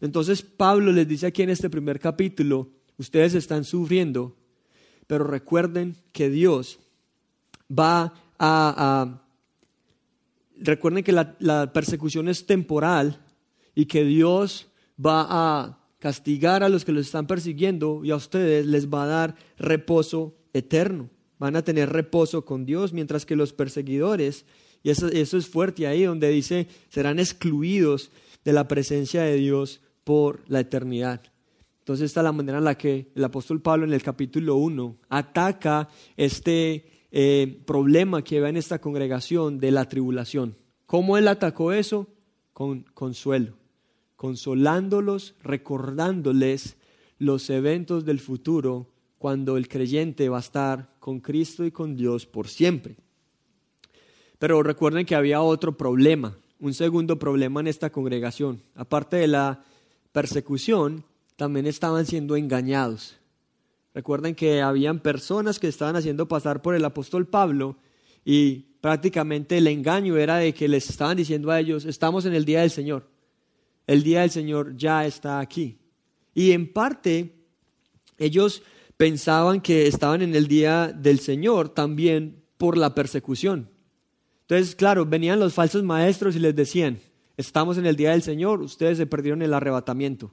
Entonces Pablo les dice aquí en este primer capítulo, ustedes están sufriendo, pero recuerden que Dios va a... recuerden que la, la persecución es temporal y que Dios va a castigar a los que los están persiguiendo y a ustedes les va a dar reposo eterno. Van a tener reposo con Dios, mientras que los perseguidores y eso, es fuerte ahí donde dice, serán excluidos de la presencia de Dios por la eternidad. Entonces esta es la manera en la que el apóstol Pablo en el capítulo 1 ataca este eh, problema que va en esta congregación de la tribulación. ¿Cómo él atacó eso? Con consuelo, consolándolos, recordándoles los eventos del futuro cuando el creyente va a estar con Cristo y con Dios por siempre. Pero recuerden que había otro problema, un segundo problema en esta congregación. Aparte de la persecución, también estaban siendo engañados. Recuerden que habían personas que estaban haciendo pasar por el apóstol Pablo y prácticamente el engaño era de que les estaban diciendo a ellos, estamos en el día del Señor. El día del Señor ya está aquí. Y en parte ellos pensaban que estaban en el día del Señor también por la persecución. Entonces, claro, venían los falsos maestros y les decían, estamos en el día del Señor, ustedes se perdieron el arrebatamiento.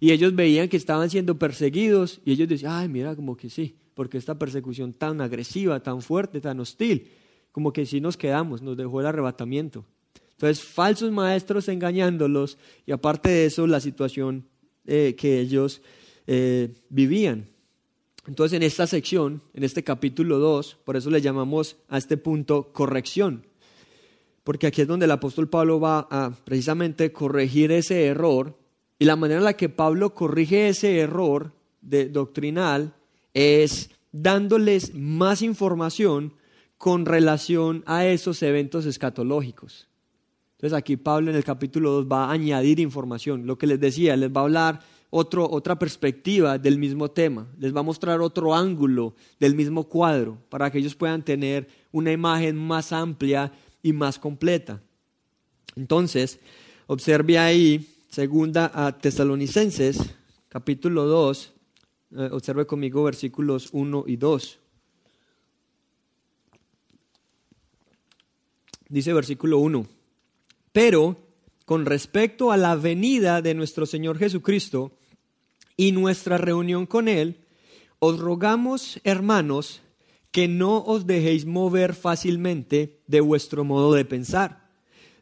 Y ellos veían que estaban siendo perseguidos y ellos decían, ay, mira, como que sí, porque esta persecución tan agresiva, tan fuerte, tan hostil, como que sí nos quedamos, nos dejó el arrebatamiento. Entonces, falsos maestros engañándolos y aparte de eso, la situación eh, que ellos eh, vivían. Entonces, en esta sección, en este capítulo 2, por eso le llamamos a este punto corrección, porque aquí es donde el apóstol Pablo va a precisamente corregir ese error, y la manera en la que Pablo corrige ese error doctrinal es dándoles más información con relación a esos eventos escatológicos. Entonces aquí Pablo en el capítulo 2 va a añadir información, lo que les decía, les va a hablar otra perspectiva del mismo tema, les va a mostrar otro ángulo del mismo cuadro para que ellos puedan tener una imagen más amplia y más completa. Entonces, observe ahí, segunda a Tesalonicenses, capítulo 2, eh, observe conmigo versículos 1 y 2. Dice versículo 1, pero con respecto a la venida de nuestro Señor Jesucristo, y nuestra reunión con Él, os rogamos, hermanos, que no os dejéis mover fácilmente de vuestro modo de pensar,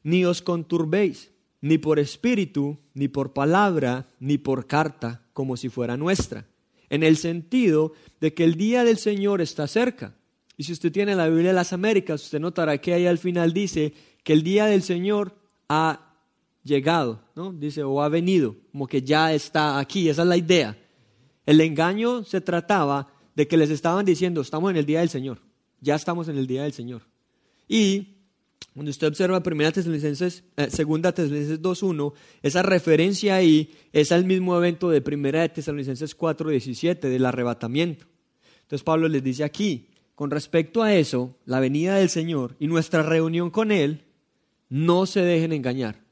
ni os conturbéis, ni por espíritu, ni por palabra, ni por carta, como si fuera nuestra, en el sentido de que el día del Señor está cerca. Y si usted tiene la Biblia de las Américas, usted notará que ahí al final dice que el día del Señor ha llegado, ¿no? Dice, o ha venido, como que ya está aquí, esa es la idea. El engaño se trataba de que les estaban diciendo, estamos en el día del Señor, ya estamos en el día del Señor. Y cuando usted observa primera Tesalonicenses, eh, segunda Tesalonicenses 2.1, esa referencia ahí es al mismo evento de primera Tesalonicenses 4.17, del arrebatamiento. Entonces Pablo les dice aquí, con respecto a eso, la venida del Señor y nuestra reunión con Él, no se dejen engañar,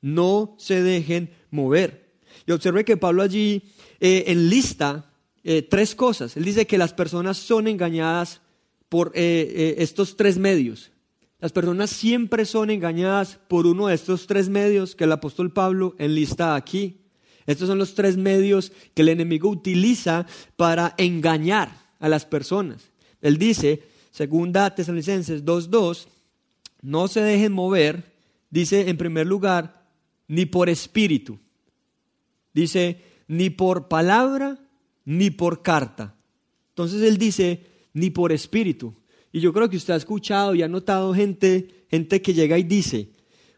no se dejen mover. Y observe que Pablo allí eh, enlista eh, tres cosas. Él dice que las personas son engañadas por eh, estos tres medios. Las personas siempre son engañadas por uno de estos tres medios que el apóstol Pablo enlista aquí. Estos son los tres medios que el enemigo utiliza para engañar a las personas. Él dice, segunda Tesalonicenses 2.2, no se dejen mover, dice en primer lugar, ni por espíritu. Dice, ni por palabra, ni por carta. Entonces él dice, ni por espíritu. Y yo creo que usted ha escuchado y ha notado gente, gente que llega y dice,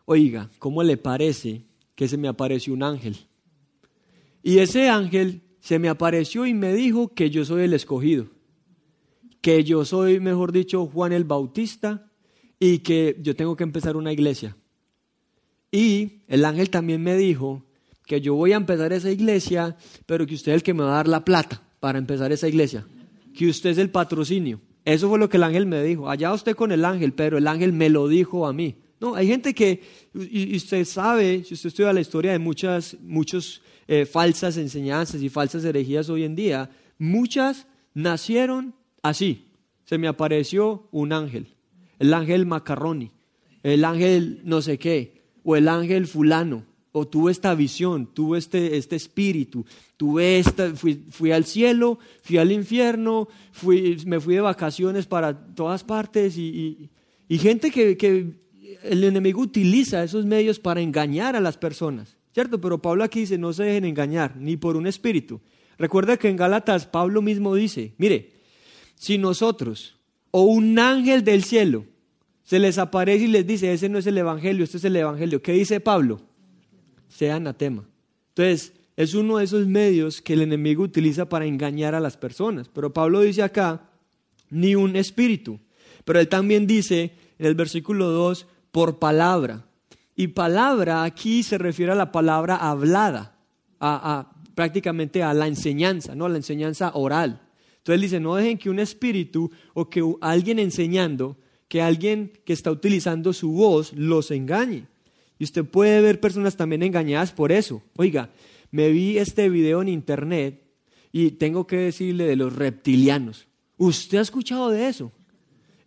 oiga, ¿cómo le parece que se me apareció un ángel? Y ese ángel se me apareció y me dijo que yo soy el escogido, que yo soy, mejor dicho, Juan el Bautista y que yo tengo que empezar una iglesia. Y el ángel también me dijo que yo voy a empezar esa iglesia, pero que usted es el que me va a dar la plata para empezar esa iglesia, que usted es el patrocinio. Eso fue lo que el ángel me dijo. Allá usted con el ángel, pero el ángel me lo dijo a mí. No, hay gente que, y usted sabe, si usted estudia la historia de muchas muchos, eh, falsas enseñanzas y falsas herejías hoy en día, muchas nacieron así. Se me apareció un ángel, el ángel macarroni, el ángel no sé qué, o el ángel fulano, o tuve esta visión, tuve este, este espíritu, tuve esta, fui, fui, al cielo, fui al infierno, fui, me fui de vacaciones para todas partes y, y, gente que, que, el enemigo utiliza esos medios para engañar a las personas, ¿cierto? Pero Pablo aquí dice, no se dejen engañar, ni por un espíritu. Recuerda que en Gálatas Pablo mismo dice, mire, si nosotros o un ángel del cielo se les aparece y les dice, ese no es el Evangelio, este es el Evangelio, ¿qué dice Pablo? sea anatema. Entonces, es uno de esos medios que el enemigo utiliza para engañar a las personas. Pero Pablo dice acá, ni un espíritu. Pero él también dice en el versículo 2, por palabra. Y palabra aquí se refiere a la palabra hablada, a, prácticamente a la enseñanza, ¿no? a la enseñanza oral. Entonces dice, no dejen que un espíritu o que alguien enseñando, que alguien que está utilizando su voz los engañe. Y usted puede ver personas también engañadas por eso. Oiga, me vi este video en internet y tengo que decirle de los reptilianos. ¿Usted ha escuchado de eso?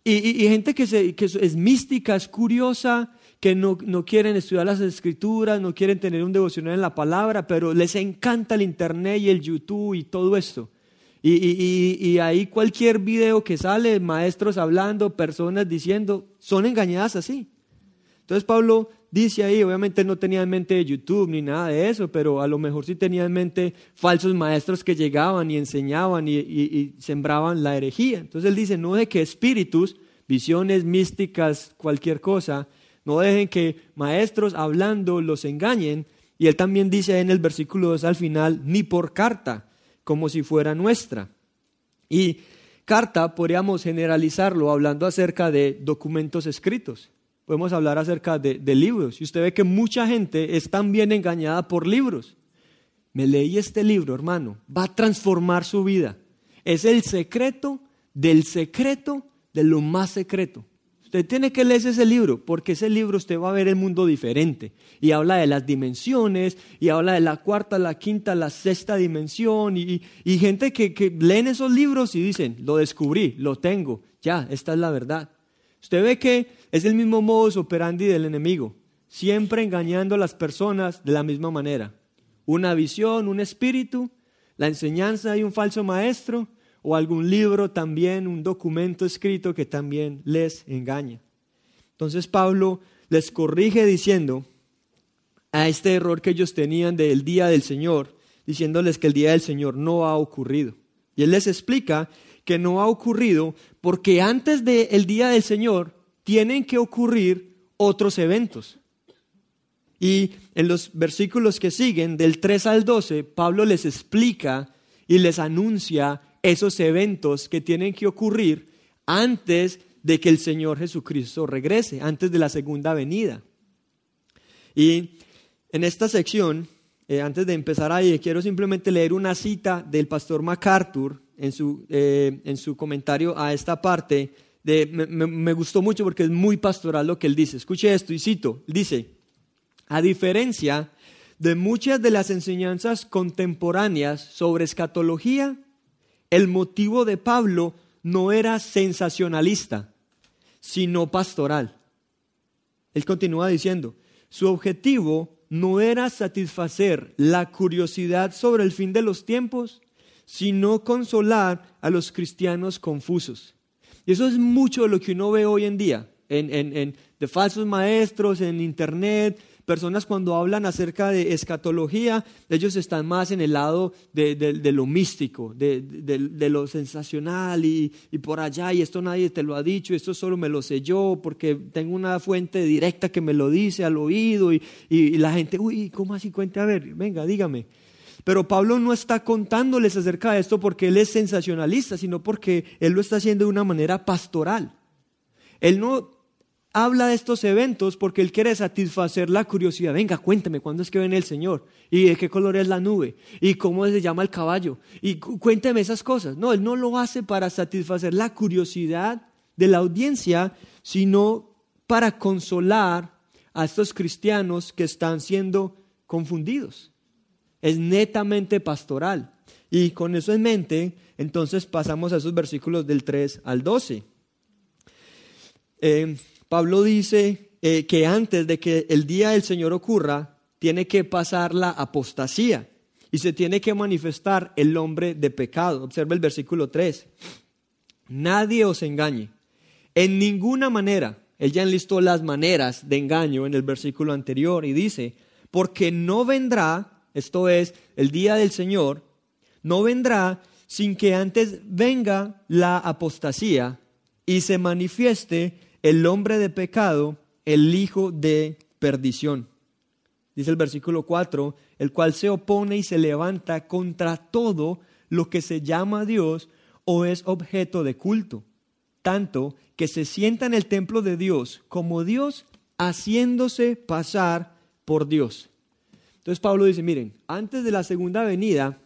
Y, gente que, se, que, es mística, es curiosa, que no, no, quieren estudiar las escrituras, no quieren tener un devocional en la palabra, pero les encanta el internet y el YouTube y todo esto. Y, y ahí cualquier video que sale, maestros hablando, personas diciendo, son engañadas así. Entonces Pablo dice ahí, obviamente no tenía en mente YouTube ni nada de eso, pero a lo mejor sí tenía en mente falsos maestros que llegaban y enseñaban y, sembraban la herejía. Entonces él dice, no de que espíritus, visiones místicas, cualquier cosa, no dejen que maestros hablando los engañen. Y él también dice en el versículo 2 al final, ni por carta, como si fuera nuestra. Y carta podríamos generalizarlo hablando acerca de documentos escritos podemos hablar acerca de, libros. Y usted ve que mucha gente es también engañada por libros. Me leí este libro, hermano. Va a transformar su vida. Es el secreto del secreto de lo más secreto. Usted tiene que leer ese libro, porque ese libro usted va a ver el mundo diferente. Y habla de las dimensiones, y habla de la cuarta, la quinta, la sexta dimensión. Y, gente que, que leen esos libros y dicen, lo descubrí, lo tengo, ya, esta es la verdad. Usted ve que es el mismo modus operandi del enemigo, siempre engañando a las personas de la misma manera. Una visión, un espíritu, la enseñanza de un falso maestro, o algún libro también, un documento escrito que también les engaña. Entonces Pablo les corrige diciendo a este error que ellos tenían del día del Señor, diciéndoles que el día del Señor no ha ocurrido. Y él les explica que no ha ocurrido porque antes del día del Señor tienen que ocurrir otros eventos. Y en los versículos que siguen, del 3 al 12, Pablo les explica y les anuncia esos eventos que tienen que ocurrir antes de que el Señor Jesucristo regrese, antes de la segunda venida. Y en esta sección, eh, antes de empezar ahí, quiero simplemente leer una cita del pastor MacArthur en su, eh, en su comentario a esta parte. De, me, me gustó mucho porque es muy pastoral lo que él dice. Escuche esto y cito. Dice, a diferencia de muchas de las enseñanzas contemporáneas sobre escatología, el motivo de Pablo no era sensacionalista, sino pastoral. Él continúa diciendo, su objetivo no era satisfacer la curiosidad sobre el fin de los tiempos, sino consolar a los cristianos confusos. Y eso es mucho de lo que uno ve hoy en día, en, de falsos maestros, en internet, personas cuando hablan acerca de escatología, ellos están más en el lado de, lo místico, de, lo sensacional y, por allá, y esto nadie te lo ha dicho, esto solo me lo sé yo porque tengo una fuente directa que me lo dice al oído y, y la gente, uy, ¿cómo así cuente? A ver, venga, dígame. Pero Pablo no está contándoles acerca de esto porque él es sensacionalista, sino porque él lo está haciendo de una manera pastoral. Él no habla de estos eventos porque él quiere satisfacer la curiosidad. Venga, cuénteme cuándo es que viene el Señor y de qué color es la nube y cómo se llama el caballo y cuénteme esas cosas. No, él no lo hace para satisfacer la curiosidad de la audiencia, sino para consolar a estos cristianos que están siendo confundidos. Es netamente pastoral. Y con eso en mente, entonces pasamos a esos versículos del 3 al 12. Eh, Pablo dice eh, que antes de que el día del Señor ocurra, tiene que pasar la apostasía y se tiene que manifestar el hombre de pecado. Observa el versículo 3. Nadie os engañe. En ninguna manera. Él ya enlistó las maneras de engaño en el versículo anterior y dice, porque no vendrá, esto es, el día del Señor, no vendrá sin que antes venga la apostasía y se manifieste el hombre de pecado, el hijo de perdición. Dice el versículo 4, el cual se opone y se levanta contra todo lo que se llama Dios o es objeto de culto, tanto que se sienta en el templo de Dios como Dios haciéndose pasar por Dios. Entonces Pablo dice, miren, antes de la segunda venida,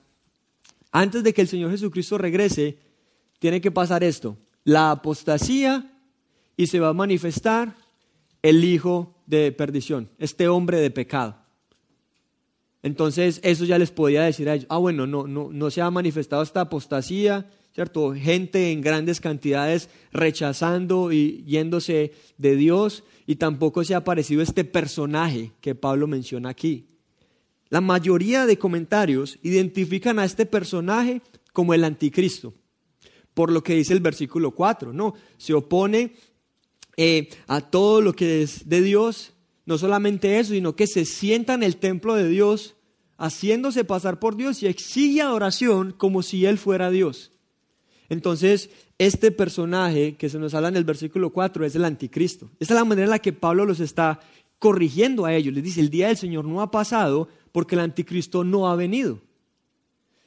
antes de que el Señor Jesucristo regrese, tiene que pasar esto, la apostasía y se va a manifestar el hijo de perdición, este hombre de pecado. Entonces, eso ya les podía decir a ellos, ah, bueno, no, no, no se ha manifestado esta apostasía, ¿cierto? Gente en grandes cantidades rechazando y yéndose de Dios, y tampoco se ha aparecido este personaje que Pablo menciona aquí. La mayoría de comentarios identifican a este personaje como el anticristo, por lo que dice el versículo 4, ¿no? Se opone eh, a todo lo que es de Dios. No solamente eso, sino que se sienta en el templo de Dios, haciéndose pasar por Dios y exige adoración como si Él fuera Dios. Entonces, este personaje que se nos habla en el versículo 4 es el anticristo. Esa es la manera en la que Pablo los está corrigiendo a ellos. Les dice, el día del Señor no ha pasado porque el anticristo no ha venido.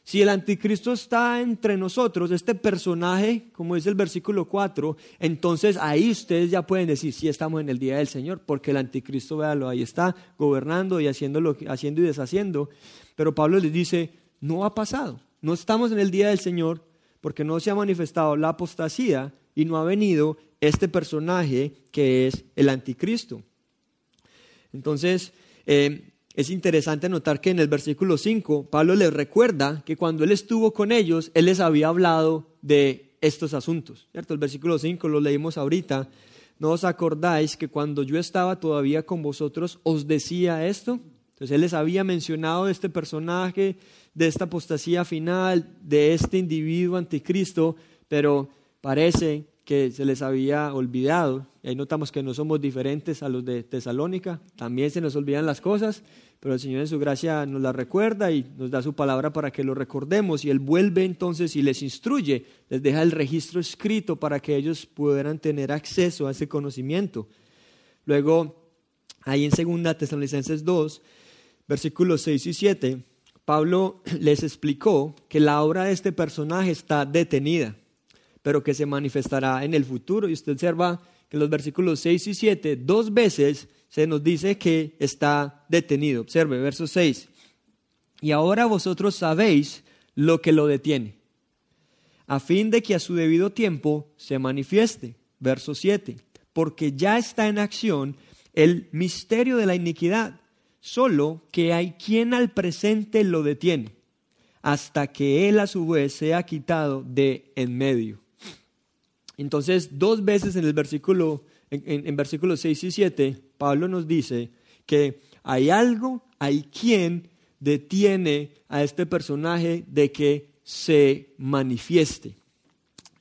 Si el anticristo está entre nosotros, este personaje, como dice el versículo 4, entonces ahí ustedes ya pueden decir, sí estamos en el día del Señor, porque el anticristo, véalo, ahí está gobernando y haciendo, haciendo y deshaciendo. Pero Pablo les dice, no ha pasado, no estamos en el día del Señor porque no se ha manifestado la apostasía y no ha venido este personaje que es el anticristo. Entonces, eh, es interesante notar que en el versículo 5 Pablo les recuerda que cuando él estuvo con ellos, él les había hablado de estos asuntos. ¿cierto? El versículo 5 lo leímos ahorita. ¿No os acordáis que cuando yo estaba todavía con vosotros os decía esto? Entonces él les había mencionado este personaje, de esta apostasía final, de este individuo anticristo, pero parece que se les había olvidado. Y ahí notamos que no somos diferentes a los de Tesalónica, también se nos olvidan las cosas, pero el Señor en su gracia nos las recuerda y nos da su palabra para que lo recordemos. Y Él vuelve entonces y les instruye, les deja el registro escrito para que ellos pudieran tener acceso a ese conocimiento. Luego, ahí en 2 Tesalonicenses 2, versículos 6 y 7, Pablo les explicó que la obra de este personaje está detenida, pero que se manifestará en el futuro. Y usted observa que en los versículos 6 y 7, dos veces se nos dice que está detenido. Observe, verso 6. Y ahora vosotros sabéis lo que lo detiene, a fin de que a su debido tiempo se manifieste. Verso 7. Porque ya está en acción el misterio de la iniquidad solo que hay quien al presente lo detiene, hasta que él a su vez sea quitado de en medio. Entonces, dos veces en el versículo, en, versículos 6 y 7, Pablo nos dice que hay algo, hay quien detiene a este personaje de que se manifieste.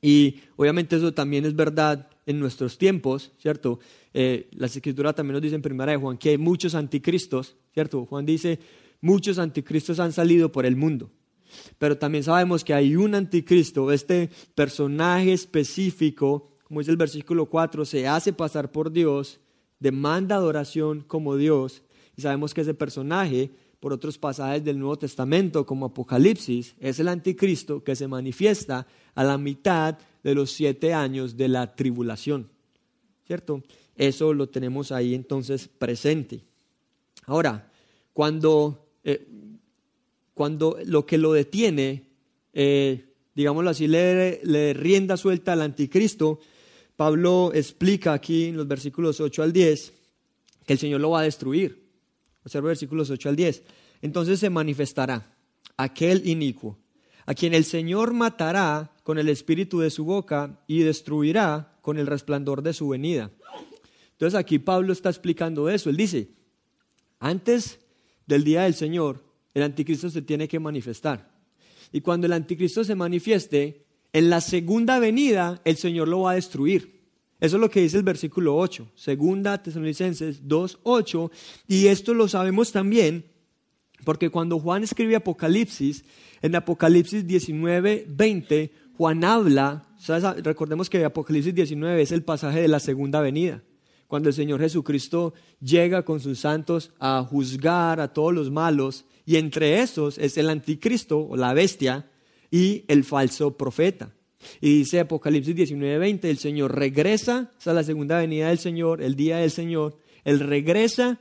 Y obviamente eso también es verdad en nuestros tiempos, ¿cierto? Eh, las escrituras también nos dicen en primera de Juan que hay muchos anticristos, ¿cierto? Juan dice, muchos anticristos han salido por el mundo. Pero también sabemos que hay un anticristo, este personaje específico, como dice el versículo 4, se hace pasar por Dios, demanda adoración como Dios, y sabemos que ese personaje, por otros pasajes del Nuevo Testamento, como Apocalipsis, es el anticristo que se manifiesta a la mitad de los siete años de la tribulación. ¿Cierto? Eso lo tenemos ahí entonces presente. Ahora, cuando, eh, cuando lo que lo detiene, eh, digámoslo así, le, rienda suelta al anticristo, Pablo explica aquí en los versículos 8 al 10 que el Señor lo va a destruir. Observa versículos 8 al 10. Entonces se manifestará aquel inicuo, a quien el Señor matará con el espíritu de su boca y destruirá con el resplandor de su venida. Entonces aquí Pablo está explicando eso. Él dice, antes del día del Señor, el anticristo se tiene que manifestar. Y cuando el anticristo se manifieste, en la segunda venida el Señor lo va a destruir. Eso es lo que dice el versículo 8, segunda Tesalonicenses 2, 8. Y esto lo sabemos también porque cuando Juan escribe Apocalipsis, en Apocalipsis 19, 20, Juan habla, recordemos que Apocalipsis 19 es el pasaje de la segunda venida, cuando el Señor Jesucristo llega con sus santos a juzgar a todos los malos, y entre esos es el anticristo o la bestia y el falso profeta. Y dice Apocalipsis 19, 20, el Señor regresa, esa es la segunda venida del Señor, el día del Señor, Él regresa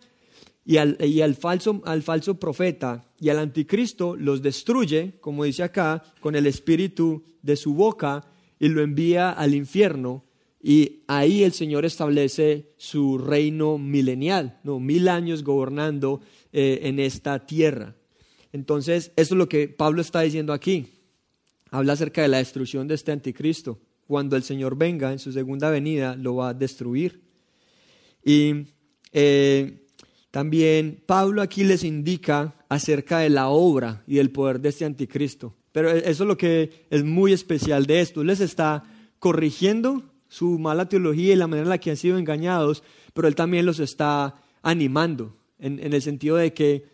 y, al, falso, al falso profeta y al anticristo los destruye, como dice acá, con el espíritu de su boca y lo envía al infierno. Y ahí el Señor establece su reino milenial, ¿no? mil años gobernando eh, en esta tierra. Entonces, eso es lo que Pablo está diciendo aquí. Habla acerca de la destrucción de este anticristo. Cuando el Señor venga en su segunda venida, lo va a destruir. Y eh, también Pablo aquí les indica acerca de la obra y del poder de este anticristo. Pero e-, eso es lo que es muy especial de esto. Les está corrigiendo su mala teología y la manera en la que han sido engañados, pero él también los está animando en, el sentido de que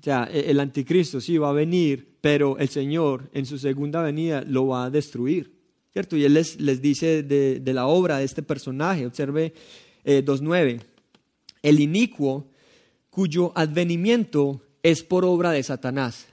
ya, e-, el anticristo sí va a venir, pero el Señor en su segunda venida lo va a destruir. ¿Cierto? Y él les, les dice de, la obra de este personaje. Observe 2.9. Eh, el inicuo cuyo advenimiento es por obra de Satanás.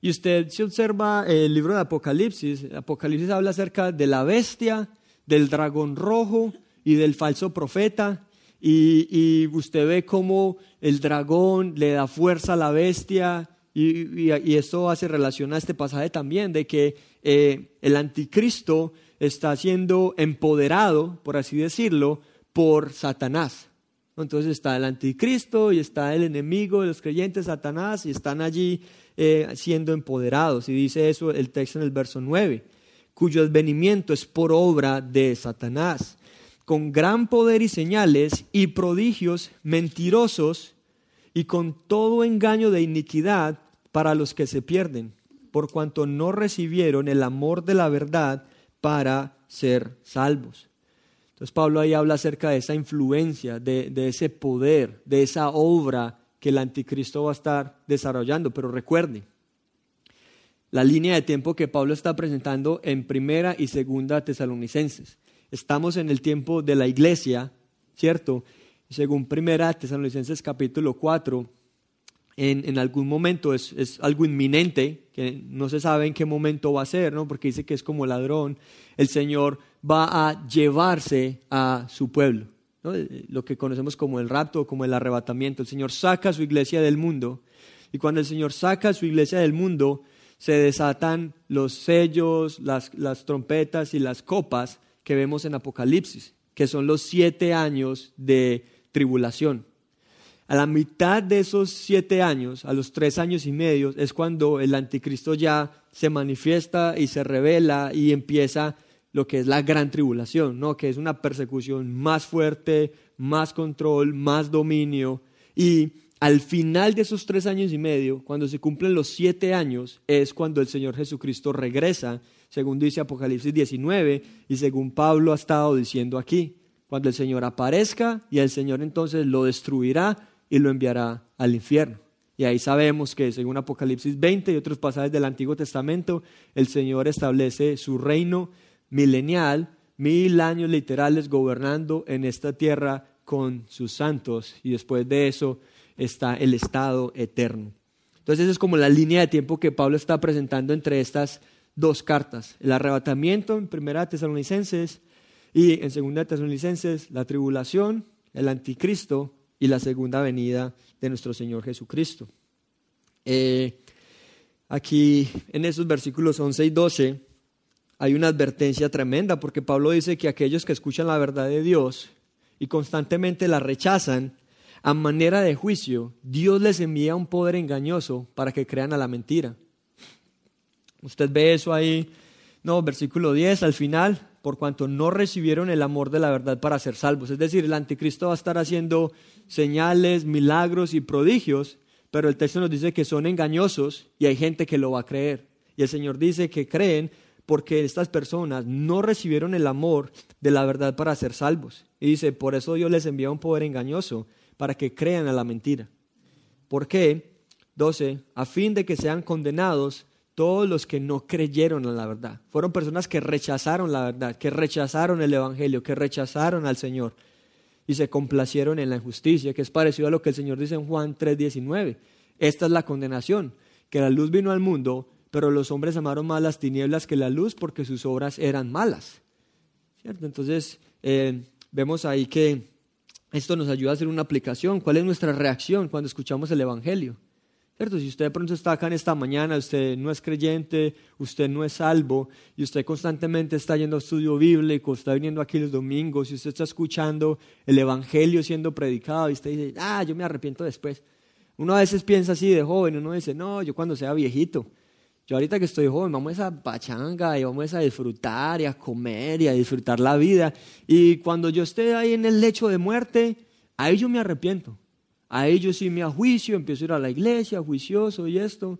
Y usted si observa el libro de Apocalipsis, Apocalipsis habla acerca de la bestia, del dragón rojo y del falso profeta. Y, usted ve cómo el dragón le da fuerza a la bestia. Y, esto hace relación a este pasaje también, de que eh, el anticristo está siendo empoderado, por así decirlo, por Satanás. Entonces está el anticristo y está el enemigo de los creyentes, Satanás, y están allí eh, siendo empoderados. Y dice eso el texto en el verso 9, cuyo advenimiento es por obra de Satanás, con gran poder y señales y prodigios mentirosos y con todo engaño de iniquidad para los que se pierden, por cuanto no recibieron el amor de la verdad para ser salvos. Entonces Pablo ahí habla acerca de esa influencia, de, de ese poder, de esa obra que el anticristo va a estar desarrollando. Pero recuerde, la línea de tiempo que Pablo está presentando en primera y segunda tesalonicenses. Estamos en el tiempo de la iglesia, ¿cierto? Según primera tesalonicenses capítulo 4, en, algún momento es, es, algo inminente, que no se sabe en qué momento va a ser, ¿no? porque dice que es como ladrón, el Señor va a llevarse a su pueblo, eh, lo que conocemos como el rapto, como el arrebatamiento. El Señor saca a su iglesia del mundo, y cuando el Señor saca a su iglesia del mundo, se desatan los sellos, las, las trompetas y las copas que vemos en Apocalipsis, que son los siete años de tribulación. A la mitad de esos siete años, a los tres años y medio, es cuando el anticristo ya se manifiesta y se revela y empieza lo que es la gran tribulación, ¿no? que es una persecución más fuerte, más control, más dominio. Y al final de esos tres años y medio, cuando se cumplen los siete años, es cuando el Señor Jesucristo regresa, según dice Apocalipsis 19 y según Pablo ha estado diciendo aquí. Cuando el Señor aparezca y el Señor entonces lo destruirá y lo enviará al infierno. Y ahí sabemos que según Apocalipsis 20 y otros pasajes del Antiguo Testamento, el Señor establece su reino milenial, mil años literales gobernando en esta tierra con sus santos y después de eso está el estado eterno. Entonces es como la línea de tiempo que Pablo está presentando entre estas dos cartas, el arrebatamiento en primera Tesalonicenses y en segunda Tesalonicenses la tribulación, el anticristo y la segunda venida de nuestro Señor Jesucristo. Eh, aquí en esos versículos 11 y 12 hay una advertencia tremenda porque Pablo dice que aquellos que escuchan la verdad de Dios y constantemente la rechazan, a manera de juicio, Dios les envía un poder engañoso para que crean a la mentira. Usted ve eso ahí, no, versículo 10 al final, por cuanto no recibieron el amor de la verdad para ser salvos. Es decir, el anticristo va a estar haciendo señales, milagros y prodigios, pero el texto nos dice que son engañosos y hay gente que lo va a creer. Y el Señor dice que creen porque estas personas no recibieron el amor de la verdad para ser salvos. Y dice, por eso Dios les envía un poder engañoso, para que crean a la mentira. ¿Por qué? 12, a fin de que sean condenados todos los que no creyeron en la verdad. Fueron personas que rechazaron la verdad, que rechazaron el Evangelio, que rechazaron al Señor y se complacieron en la injusticia, que es parecido a lo que el Señor dice en Juan 3:19. Esta es la condenación, que la luz vino al mundo, pero los hombres amaron más las tinieblas que la luz porque sus obras eran malas. Entonces, eh, vemos ahí que esto nos ayuda a hacer una aplicación. ¿Cuál es nuestra reacción cuando escuchamos el Evangelio? Si usted pronto está acá en esta mañana, usted no es creyente, usted no es salvo, y usted constantemente está yendo a estudio bíblico, está viniendo aquí los domingos, y usted está escuchando el Evangelio siendo predicado, y usted dice, ah, yo me arrepiento después. Uno a veces piensa así de joven, uno dice, no, yo cuando sea viejito. Yo ahorita que estoy joven, vamos a pachanga y vamos a disfrutar y a comer y a disfrutar la vida. Y cuando yo esté ahí en el lecho de muerte, ahí yo me arrepiento. A ellos sí me ajuicio, empiezo a ir a la iglesia, juicioso y esto.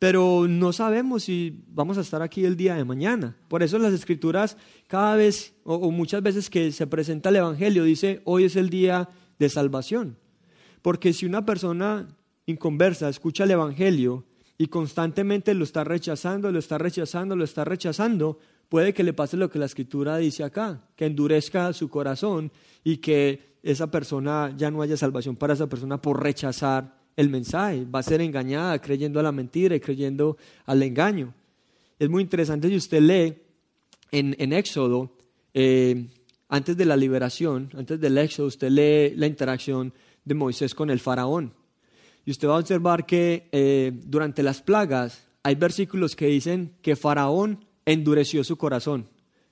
Pero no sabemos si vamos a estar aquí el día de mañana. Por eso las escrituras, cada vez o, muchas veces que se presenta el Evangelio, dice, hoy es el día de salvación. Porque si una persona inconversa escucha el Evangelio y constantemente lo está rechazando, lo está rechazando, lo está rechazando, puede que le pase lo que la escritura dice acá, que endurezca su corazón y que esa persona ya no haya salvación para esa persona por rechazar el mensaje, va a ser engañada creyendo a la mentira y creyendo al engaño. Es muy interesante si usted lee en, Éxodo, eh, antes de la liberación, antes del Éxodo, usted lee la interacción de Moisés con el faraón. Y usted va a observar que eh, durante las plagas hay versículos que dicen que Faraón endureció su corazón.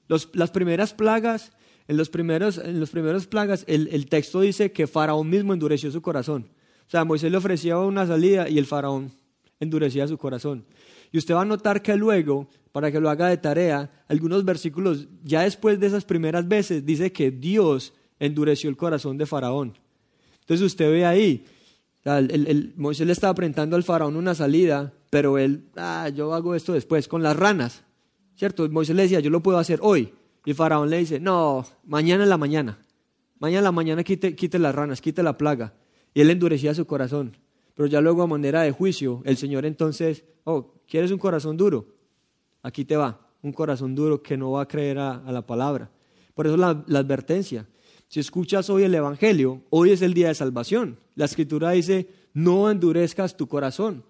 las primeras plagas, en los primeros, en los primeros plagas, el, el, texto dice que Faraón mismo endureció su corazón. O sea, Moisés le ofrecía una salida y el Faraón endurecía su corazón. Y usted va a notar que luego, para que lo haga de tarea, algunos versículos, ya después de esas primeras veces, dice que Dios endureció el corazón de Faraón. Entonces usted ve ahí Moisés le estaba presentando al faraón una salida, pero él, ah, yo hago esto después, con las ranas, ¿cierto? Moisés le decía, yo lo puedo hacer hoy. Y faraón le dice, no, mañana en la mañana. Mañana en la mañana quite, quite las ranas, quite la plaga. Y él endurecía su corazón. Pero ya luego a manera de juicio, el Señor entonces, oh, ¿quieres un corazón duro? Aquí te va, un corazón duro que no va a creer a, la palabra. Por eso la, la advertencia. Si escuchas hoy el Evangelio, hoy es el día de salvación. La escritura dice, no endurezcas tu corazón,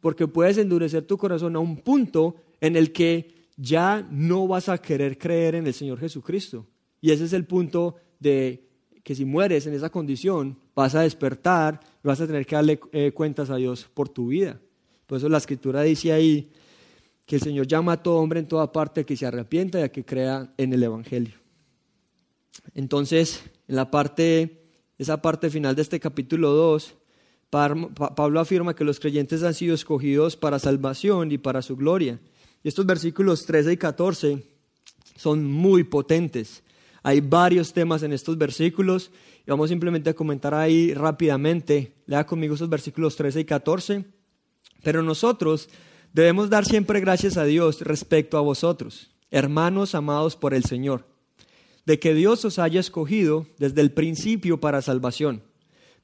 porque puedes endurecer tu corazón a un punto en el que ya no vas a querer creer en el Señor Jesucristo. Y ese es el punto de que si mueres en esa condición, vas a despertar y vas a tener que darle eh, cuentas a Dios por tu vida. Por eso la escritura dice ahí que el Señor llama a todo hombre en toda parte que se arrepienta y a que crea en el Evangelio. Entonces, en la parte, esa parte final de este capítulo 2, Pablo afirma que los creyentes han sido escogidos para salvación y para su gloria. Y estos versículos 13 y 14 son muy potentes. Hay varios temas en estos versículos y vamos simplemente a comentar ahí rápidamente. Lea conmigo esos versículos 13 y 14. Pero nosotros debemos dar siempre gracias a Dios respecto a vosotros, hermanos amados por el Señor, de que Dios os haya escogido desde el principio para salvación,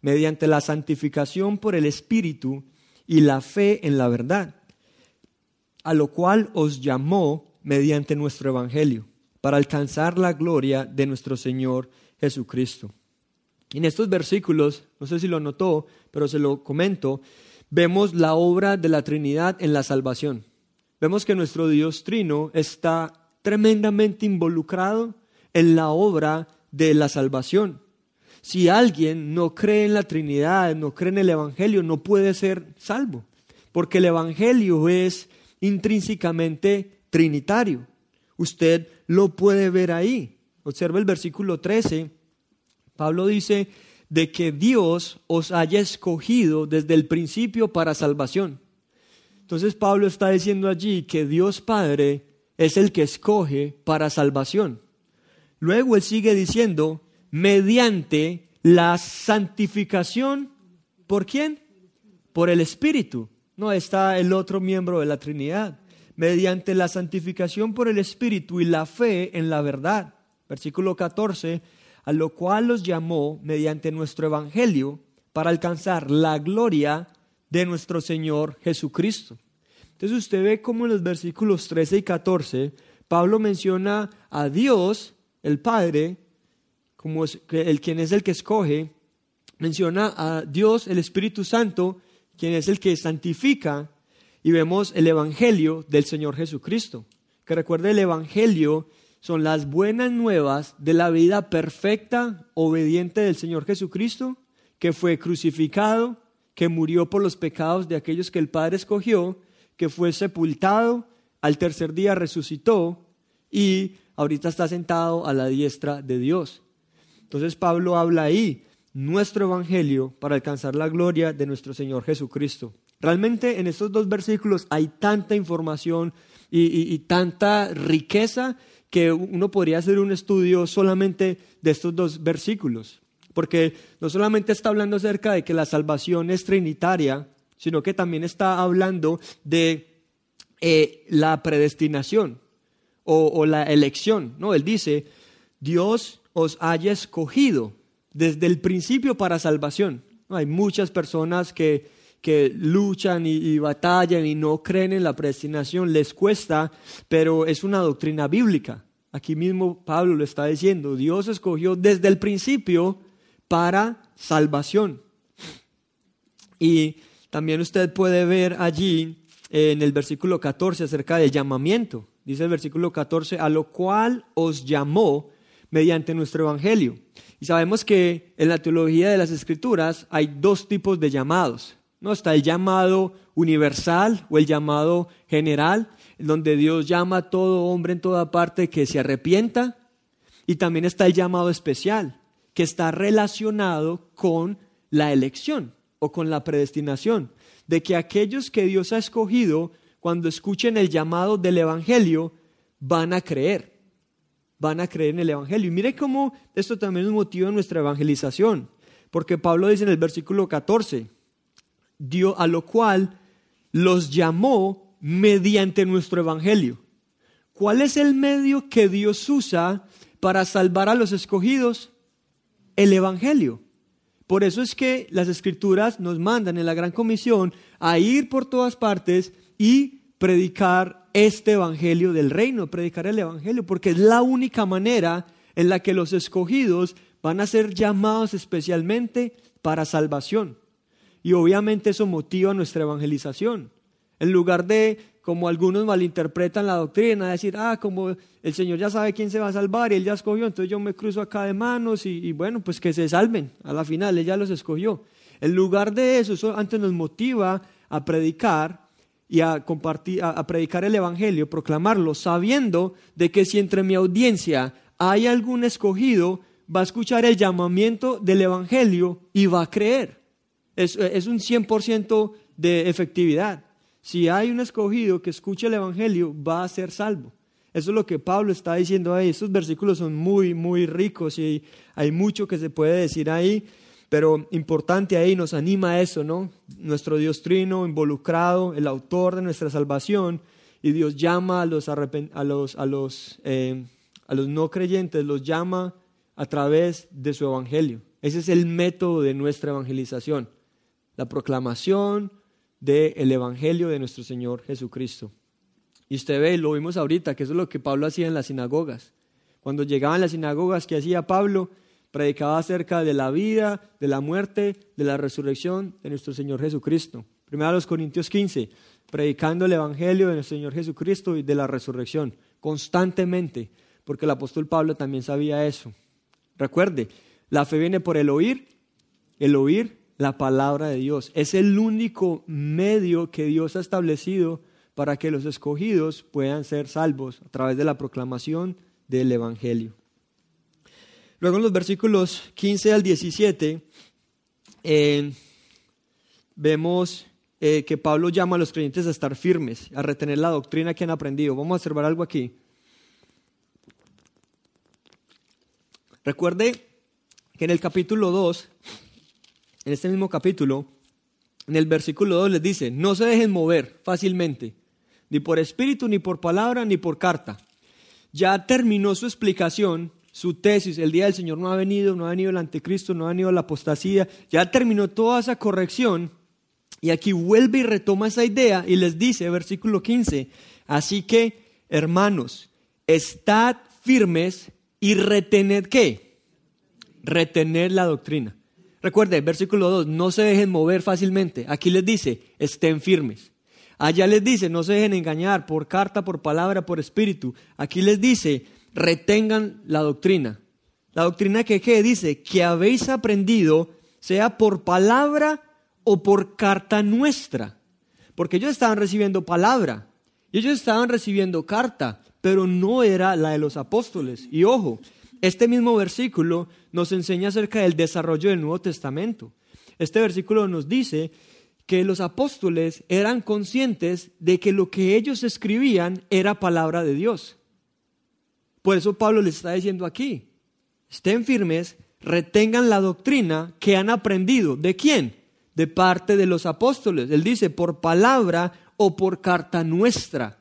mediante la santificación por el Espíritu y la fe en la verdad, a lo cual os llamó mediante nuestro Evangelio para alcanzar la gloria de nuestro Señor Jesucristo. En estos versículos, no sé si lo notó, pero se lo comento, vemos la obra de la Trinidad en la salvación. Vemos que nuestro Dios Trino está tremendamente involucrado en la obra de la salvación. Si alguien no cree en la Trinidad, no cree en el Evangelio, no puede ser salvo, porque el Evangelio es intrínsecamente trinitario. Usted lo puede ver ahí. Observa el versículo 13. Pablo dice de que Dios os haya escogido desde el principio para salvación. Entonces Pablo está diciendo allí que Dios Padre es el que escoge para salvación. Luego él sigue diciendo, mediante la santificación, ¿por quién? Por el Espíritu. No está el otro miembro de la Trinidad mediante la santificación por el Espíritu y la fe en la verdad. Versículo 14, a lo cual los llamó mediante nuestro Evangelio para alcanzar la gloria de nuestro Señor Jesucristo. Entonces usted ve cómo en los versículos 13 y 14 Pablo menciona a Dios, el Padre, como el quien es el que escoge, menciona a Dios, el Espíritu Santo, quien es el que santifica, y vemos el Evangelio del Señor Jesucristo. Que recuerde el Evangelio son las buenas nuevas de la vida perfecta, obediente del Señor Jesucristo, que fue crucificado, que murió por los pecados de aquellos que el Padre escogió, que fue sepultado, al tercer día resucitó y ahorita está sentado a la diestra de Dios. Entonces Pablo habla ahí, nuestro Evangelio para alcanzar la gloria de nuestro Señor Jesucristo. Realmente en estos dos versículos hay tanta información y, tanta riqueza que uno podría hacer un estudio solamente de estos dos versículos. Porque no solamente está hablando acerca de que la salvación es trinitaria, sino que también está hablando de eh, la predestinación o, o, la elección. ¿no? Él dice, Dios os haya escogido desde el principio para salvación. Hay muchas personas que que luchan y, batallan y no creen en la predestinación, les cuesta, pero es una doctrina bíblica. Aquí mismo Pablo lo está diciendo, Dios escogió desde el principio para salvación. Y también usted puede ver allí en el versículo 14 acerca del llamamiento. Dice el versículo 14, a lo cual os llamó mediante nuestro evangelio. Y sabemos que en la teología de las escrituras hay dos tipos de llamados. No, está el llamado universal o el llamado general, donde Dios llama a todo hombre en toda parte que se arrepienta. Y también está el llamado especial, que está relacionado con la elección o con la predestinación, de que aquellos que Dios ha escogido, cuando escuchen el llamado del Evangelio, van a creer, van a creer en el Evangelio. Y mire cómo esto también motivo de nuestra evangelización, porque Pablo dice en el versículo 14, dio, a lo cual los llamó mediante nuestro evangelio. ¿Cuál es el medio que Dios usa para salvar a los escogidos? El evangelio. Por eso es que las escrituras nos mandan en la gran comisión a ir por todas partes y predicar este evangelio del reino, predicar el evangelio, porque es la única manera en la que los escogidos van a ser llamados especialmente para salvación. Y obviamente eso motiva nuestra evangelización. En lugar de, como algunos malinterpretan la doctrina, decir, ah, como el Señor ya sabe quién se va a salvar y Él ya escogió, entonces yo me cruzo acá de manos y, bueno, pues que se salven. A la final, Él ya los escogió. En lugar de eso, eso antes nos motiva a predicar y a compartir, a predicar el Evangelio, proclamarlo, sabiendo de que si entre mi audiencia hay algún escogido, va a escuchar el llamamiento del Evangelio y va a creer. Es, es un 100% de efectividad. Si hay un escogido que escuche el Evangelio, va a ser salvo. Eso es lo que Pablo está diciendo ahí. Estos versículos son muy, muy ricos y hay mucho que se puede decir ahí, pero importante ahí nos anima eso, ¿no? Nuestro Dios trino involucrado, el autor de nuestra salvación, y Dios llama a los, a los, a los, eh, a los no creyentes, los llama a través de su evangelio. Ese es el método de nuestra evangelización, la proclamación del evangelio de nuestro Señor Jesucristo. Y usted ve, lo vimos ahorita, que eso es lo que Pablo hacía en las sinagogas. Cuando llegaban las sinagogas, ¿qué hacía Pablo? Predicaba acerca de la vida, de la muerte, de la resurrección de nuestro Señor Jesucristo. Primero a los Corintios 15, predicando el Evangelio de nuestro Señor Jesucristo y de la resurrección, constantemente, porque el apóstol Pablo también sabía eso. Recuerde, la fe viene por el oír, el oír la palabra de Dios. Es el único medio que Dios ha establecido para que los escogidos puedan ser salvos a través de la proclamación del Evangelio. Luego en los versículos 15 al 17 eh, vemos eh, que Pablo llama a los creyentes a estar firmes, a retener la doctrina que han aprendido. Vamos a observar algo aquí. Recuerde que en el capítulo 2, en este mismo capítulo, en el versículo 2 les dice, no se dejen mover fácilmente, ni por espíritu, ni por palabra, ni por carta. Ya terminó su explicación, su tesis, el día del Señor no ha venido, no ha venido el anticristo, no ha venido la apostasía, ya terminó toda esa corrección y aquí vuelve y retoma esa idea y les dice, versículo 15, así que, hermanos, estad firmes y retener qué? Retener la doctrina. Recuerde, versículo 2, no se dejen mover fácilmente. Aquí les dice, estén firmes. Allá les dice, no se dejen engañar por carta, por palabra, por espíritu. Aquí les dice, retengan la doctrina. La doctrina que dice, que habéis aprendido, sea por palabra o por carta nuestra. Porque ellos estaban recibiendo palabra y ellos estaban recibiendo carta pero no era la de los apóstoles. Y ojo, este mismo versículo nos enseña acerca del desarrollo del Nuevo Testamento. Este versículo nos dice que los apóstoles eran conscientes de que lo que ellos escribían era palabra de Dios. Por eso Pablo les está diciendo aquí, estén firmes, retengan la doctrina que han aprendido. ¿De quién? De parte de los apóstoles. Él dice, por palabra o por carta nuestra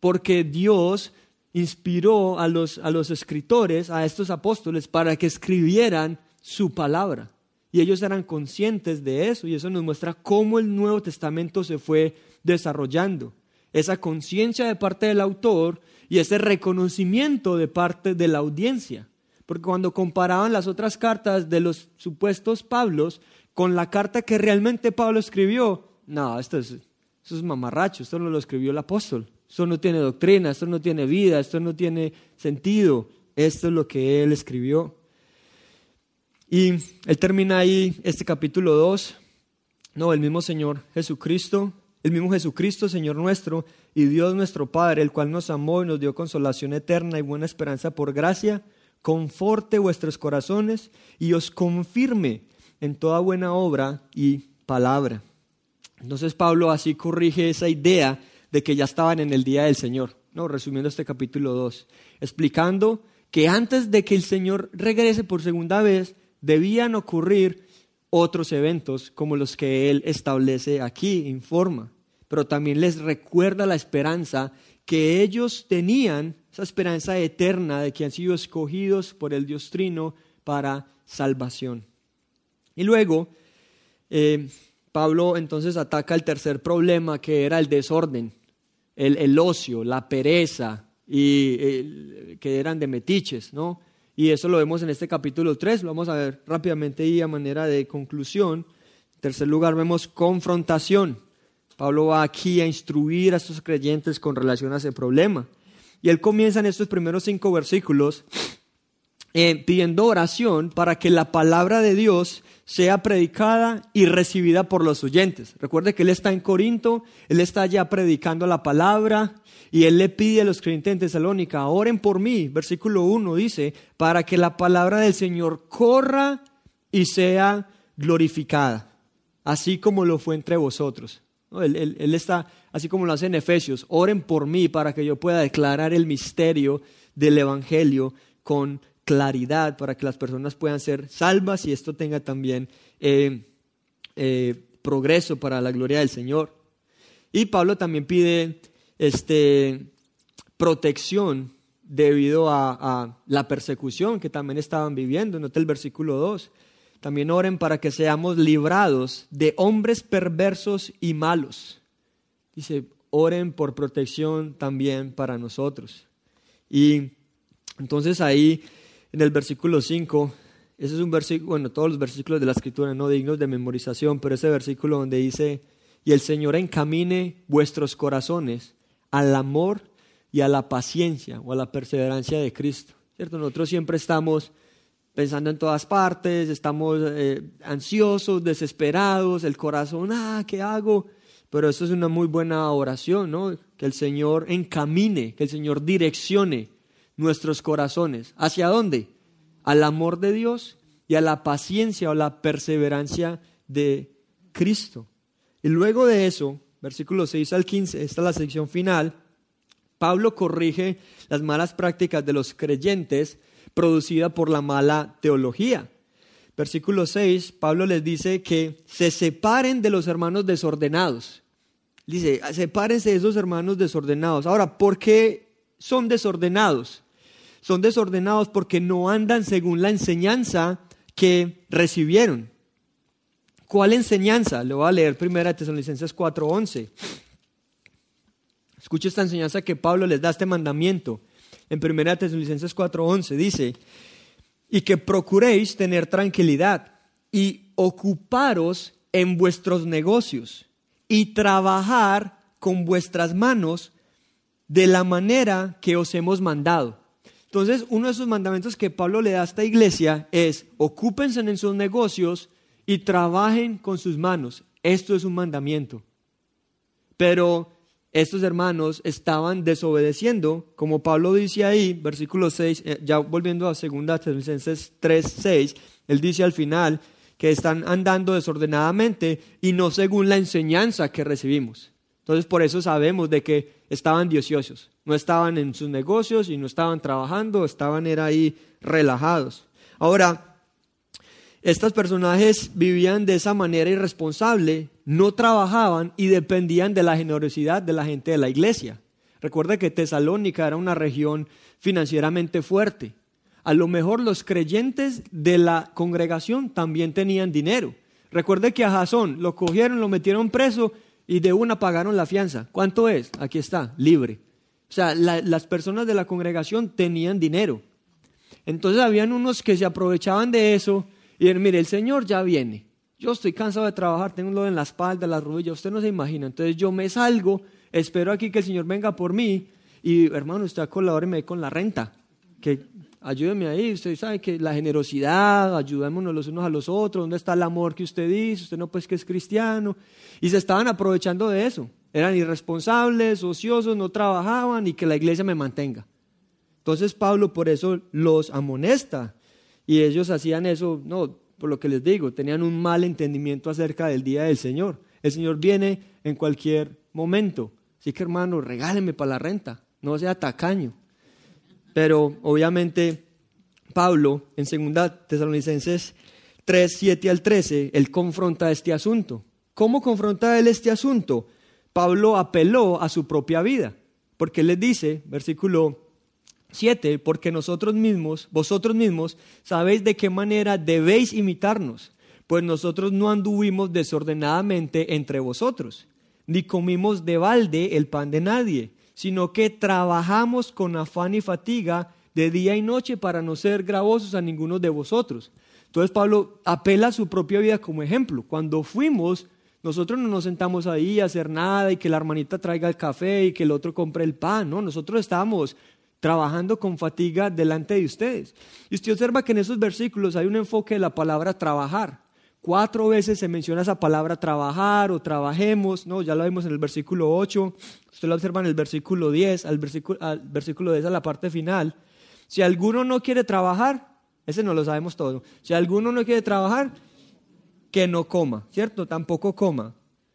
porque Dios inspiró a los, a los escritores, a estos apóstoles, para que escribieran su palabra. Y ellos eran conscientes de eso y eso nos muestra cómo el Nuevo Testamento se fue desarrollando. Esa conciencia de parte del autor y ese reconocimiento de parte de la audiencia. Porque cuando comparaban las otras cartas de los supuestos Pablos con la carta que realmente Pablo escribió, no, esto es, esto es mamarracho, esto no lo escribió el apóstol. Esto no tiene doctrina, esto no tiene vida, esto no tiene sentido. Esto es lo que él escribió. Y él termina ahí este capítulo 2. No, el mismo Señor Jesucristo, el mismo Jesucristo, Señor nuestro, y Dios nuestro Padre, el cual nos amó y nos dio consolación eterna y buena esperanza por gracia, conforte vuestros corazones y os confirme en toda buena obra y palabra. Entonces Pablo así corrige esa idea de que ya estaban en el día del Señor. No, resumiendo este capítulo 2, explicando que antes de que el Señor regrese por segunda vez, debían ocurrir otros eventos como los que él establece aquí, informa, pero también les recuerda la esperanza que ellos tenían, esa esperanza eterna de que han sido escogidos por el Dios Trino para salvación. Y luego, eh, Pablo entonces ataca el tercer problema que era el desorden, el, ocio, la pereza, y que eran de metiches, ¿no? Y eso lo vemos en este capítulo 3, lo vamos a ver rápidamente y a manera de conclusión. En tercer lugar vemos confrontación. Pablo va aquí a instruir a estos creyentes con relación a ese problema. Y él comienza en estos primeros cinco versículos eh, pidiendo oración para que la palabra de Dios sea predicada y recibida por los oyentes. Recuerde que él está en Corinto, él está ya predicando la palabra y él le pide a los creyentes en Tesalónica, oren por mí, versículo 1 dice, para que la palabra del Señor corra y sea glorificada, así como lo fue entre vosotros. Él, él, está, así como lo hace en Efesios, oren por mí para que yo pueda declarar el misterio del Evangelio con claridad para que las personas puedan ser salvas y esto tenga también eh, eh, progreso para la gloria del Señor. Y Pablo también pide este, protección debido a, la persecución que también estaban viviendo. Note el versículo 2. También oren para que seamos librados de hombres perversos y malos. Dice, oren por protección también para nosotros. Y entonces ahí en el versículo 5, ese es un versículo, bueno, todos los versículos de la escritura no dignos de memorización, pero ese versículo donde dice, y el Señor encamine vuestros corazones al amor y a la paciencia o a la perseverancia de Cristo. ¿Cierto? Nosotros siempre estamos pensando en todas partes, estamos eh, ansiosos, desesperados, el corazón, ah, ¿qué hago? Pero eso es una muy buena oración, ¿no? Que el Señor encamine, que el Señor direccione nuestros corazones. ¿Hacia dónde? Al amor de Dios y a la paciencia o la perseverancia de Cristo. Y luego de eso, versículos 6 al 15, esta es la sección final, Pablo corrige las malas prácticas de los creyentes producida por la mala teología. Versículo 6, Pablo les dice que se separen de los hermanos desordenados. Dice, sepárense de esos hermanos desordenados. Ahora, ¿por qué son desordenados? Son desordenados porque no andan según la enseñanza que recibieron. ¿Cuál enseñanza? Le voy a leer primera Tesalonicenses 4:11. Escuche esta enseñanza que Pablo les da este mandamiento. En primera Tesalonicenses 4:11 dice, "Y que procuréis tener tranquilidad y ocuparos en vuestros negocios y trabajar con vuestras manos de la manera que os hemos mandado." Entonces, uno de esos mandamientos que Pablo le da a esta iglesia es, ocúpense en sus negocios y trabajen con sus manos. Esto es un mandamiento. Pero estos hermanos estaban desobedeciendo, como Pablo dice ahí, versículo 6, eh, ya volviendo a 2 Tesalonicenses 3, 6, él dice al final que están andando desordenadamente y no según la enseñanza que recibimos. Entonces por eso sabemos de que estaban diociosos, no estaban en sus negocios y no estaban trabajando, estaban era ahí relajados. Ahora, estos personajes vivían de esa manera irresponsable, no trabajaban y dependían de la generosidad de la gente de la iglesia. Recuerda que Tesalónica era una región financieramente fuerte. A lo mejor los creyentes de la congregación también tenían dinero. Recuerde que a Jasón lo cogieron, lo metieron preso y de una pagaron la fianza. ¿Cuánto es? Aquí está, libre. O sea, las personas de la congregación tenían dinero. Entonces habían unos que se aprovechaban de eso y dijeron, mire, el Señor ya viene. Yo estoy cansado de trabajar, tengo un dolor en la espalda, en las rodillas, usted no se imagina. Entonces yo me salgo, espero aquí que el Señor venga por mí y hermano, usted colabore con la renta. Que ayúdeme ahí, usted sabe que la generosidad, ayudémonos los unos a los otros, ¿dónde está el amor que usted dice? Usted no pues que es cristiano. Y se estaban aprovechando de eso. Eran irresponsables, ociosos, no trabajaban y que la iglesia me mantenga. Entonces Pablo por eso los amonesta. Y ellos hacían eso, no, por lo que les digo, tenían un mal entendimiento acerca del día del Señor. El Señor viene en cualquier momento. Así que hermano, regáleme para la renta, no sea tacaño. Pero obviamente Pablo en 2 Tesalonicenses 3, 7 al 13, él confronta este asunto. ¿Cómo confronta él este asunto? Pablo apeló a su propia vida, porque les dice, versículo 7, porque nosotros mismos, vosotros mismos, sabéis de qué manera debéis imitarnos, pues nosotros no anduvimos desordenadamente entre vosotros, ni comimos de balde el pan de nadie, sino que trabajamos con afán y fatiga de día y noche para no ser gravosos a ninguno de vosotros. Entonces Pablo apela a su propia vida como ejemplo. Cuando fuimos, nosotros no nos sentamos ahí a hacer nada y que la hermanita traiga el café y que el otro compre el pan, no, nosotros estábamos trabajando con fatiga delante de ustedes. Y usted observa que en esos versículos hay un enfoque de la palabra trabajar. Cuatro veces se menciona esa palabra trabajar o trabajemos, ¿no? Ya lo vimos en el versículo 8, usted lo observa en el versículo 10, al versículo, al versículo 10 a la parte final. Si alguno no quiere trabajar, ese no lo sabemos todo. Si alguno no quiere trabajar, que no coma, ¿cierto? Tampoco coma.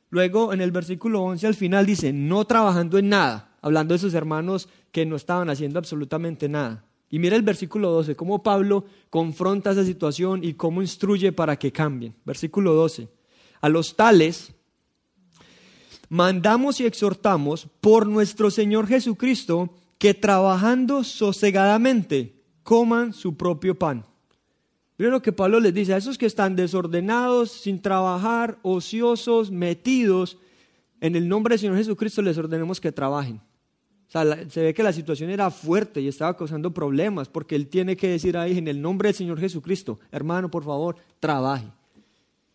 Luego en el versículo 11 al final dice, no trabajando en nada, hablando de sus hermanos que no estaban haciendo absolutamente nada. Y mira el versículo 12, cómo Pablo confronta esa situación y cómo instruye para que cambien. Versículo 12. A los tales mandamos y exhortamos por nuestro Señor Jesucristo que trabajando sosegadamente coman su propio pan. Miren lo que Pablo les dice a esos que están desordenados, sin trabajar, ociosos, metidos, en el nombre del Señor Jesucristo les ordenemos que trabajen. Se ve que la situación era fuerte y estaba causando problemas, porque él tiene que decir ahí, en el nombre del Señor Jesucristo, hermano, por favor, trabaje.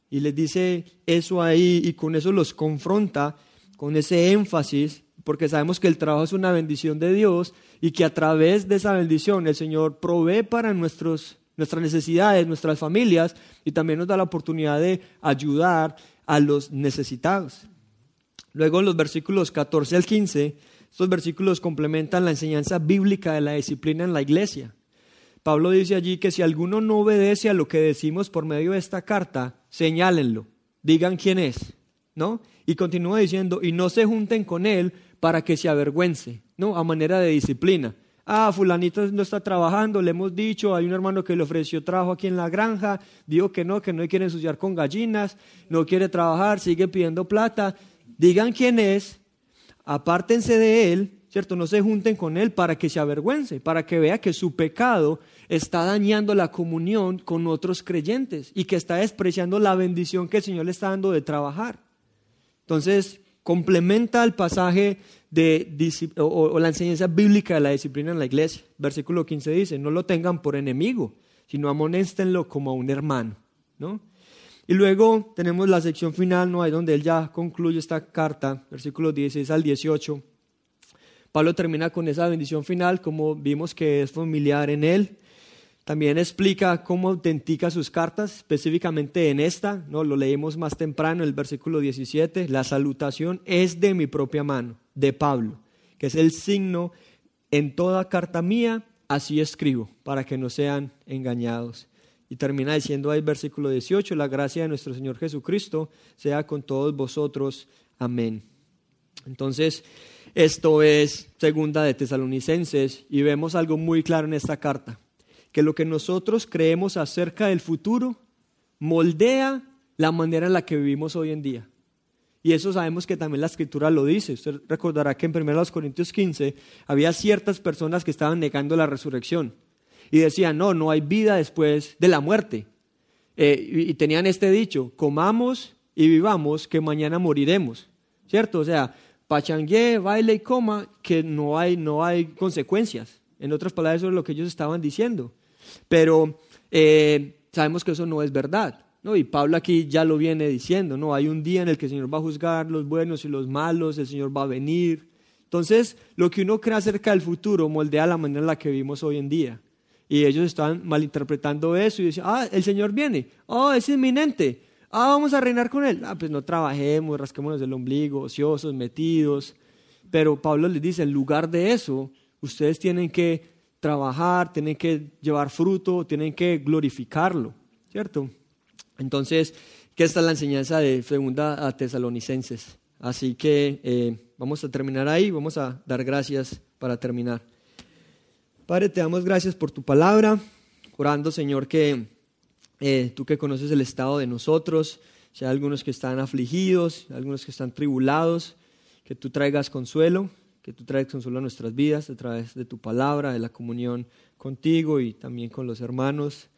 Y les dice eso ahí y con eso los confronta, con ese énfasis, porque sabemos que el trabajo es una bendición de Dios y que a través de esa bendición el Señor provee para nuestros, nuestras necesidades, nuestras familias y también nos da la oportunidad de ayudar a los necesitados. Luego en los versículos 14 al 15, estos versículos complementan la enseñanza bíblica de la disciplina en la iglesia. Pablo dice allí que si alguno no obedece a lo que decimos por medio de esta carta, señálenlo, digan quién es, ¿no? Y continúa diciendo, y no se junten con él para que se avergüence, ¿no? A manera de disciplina. Ah, fulanito no está trabajando, le hemos dicho, hay un hermano que le ofreció trabajo aquí en la granja, dijo que no, que no quiere ensuciar con gallinas, no quiere trabajar, sigue pidiendo plata. Digan quién es, apártense de él, ¿cierto? No se junten con él para que se avergüence, para que vea que su pecado está dañando la comunión con otros creyentes y que está despreciando la bendición que el Señor le está dando de trabajar. Entonces, complementa el pasaje de, o, la enseñanza bíblica de la disciplina en la iglesia. Versículo 15 dice, no lo tengan por enemigo, sino amonéstenlo como a un hermano. ¿no? Y luego tenemos la sección final, ¿no? Ahí donde él ya concluye esta carta, versículos 16 al 18. Pablo termina con esa bendición final, como vimos que es familiar en él. También explica cómo autentica sus cartas, específicamente en esta, ¿no? lo leímos más temprano, el versículo 17, la salutación es de mi propia mano, de Pablo, que es el signo en toda carta mía, así escribo, para que no sean engañados. Y termina diciendo ahí versículo 18, la gracia de nuestro Señor Jesucristo sea con todos vosotros. Amén. Entonces, esto es segunda de Tesalonicenses y vemos algo muy claro en esta carta que lo que nosotros creemos acerca del futuro moldea la manera en la que vivimos hoy en día. Y eso sabemos que también la escritura lo dice. Usted recordará que en 1 Corintios 15 había ciertas personas que estaban negando la resurrección y decían, no, no hay vida después de la muerte. Eh, y, tenían este dicho, comamos y vivamos, que mañana moriremos. ¿Cierto? O sea, pachangue, baile y coma, que no hay, no hay consecuencias. En otras palabras, eso es lo que ellos estaban diciendo. Pero eh, sabemos que eso no es verdad. ¿no? Y Pablo aquí ya lo viene diciendo, ¿no? Hay un día en el que el Señor va a juzgar los buenos y los malos, el Señor va a venir. Entonces, lo que uno cree acerca del futuro moldea la manera en la que vivimos hoy en día. Y ellos estaban malinterpretando eso y decían, ah, el Señor viene, oh, es inminente, ah, vamos a reinar con Él. Ah, pues no trabajemos, rasquémonos el ombligo, ociosos, metidos. Pero Pablo les dice, en lugar de eso, ustedes tienen que trabajar, tienen que llevar fruto, tienen que glorificarlo, ¿cierto? Entonces, que esta es la enseñanza de segunda a tesalonicenses. Así que eh, vamos a terminar ahí, vamos a dar gracias para terminar. Padre, te damos gracias por tu palabra, orando, Señor, que eh, tú que conoces el estado de nosotros, si hay algunos que están afligidos, algunos que están tribulados, que tú traigas consuelo, que tú traigas consuelo a nuestras vidas a través de tu palabra, de la comunión contigo y también con los hermanos.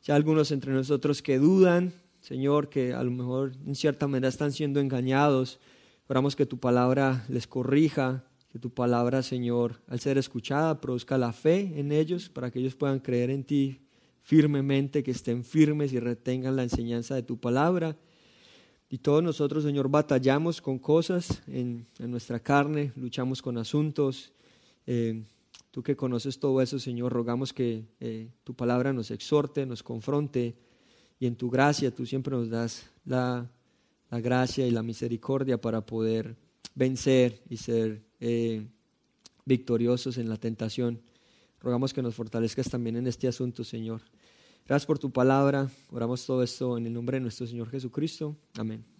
Si hay algunos entre nosotros que dudan, Señor, que a lo mejor en cierta manera están siendo engañados, oramos que tu palabra les corrija, que tu palabra, Señor, al ser escuchada, produzca la fe en ellos para que ellos puedan creer en ti firmemente, que estén firmes y retengan la enseñanza de tu palabra. Y todos nosotros, Señor, batallamos con cosas en, nuestra carne, luchamos con asuntos. Eh, tú que conoces todo eso, Señor, rogamos que eh, tu palabra nos exhorte, nos confronte y en tu gracia tú siempre nos das la, gracia y la misericordia para poder vencer y ser eh, victoriosos en la tentación. Rogamos que nos fortalezcas también en este asunto, Señor. Gracias por tu palabra. Oramos todo esto en el nombre de nuestro Señor Jesucristo. Amén.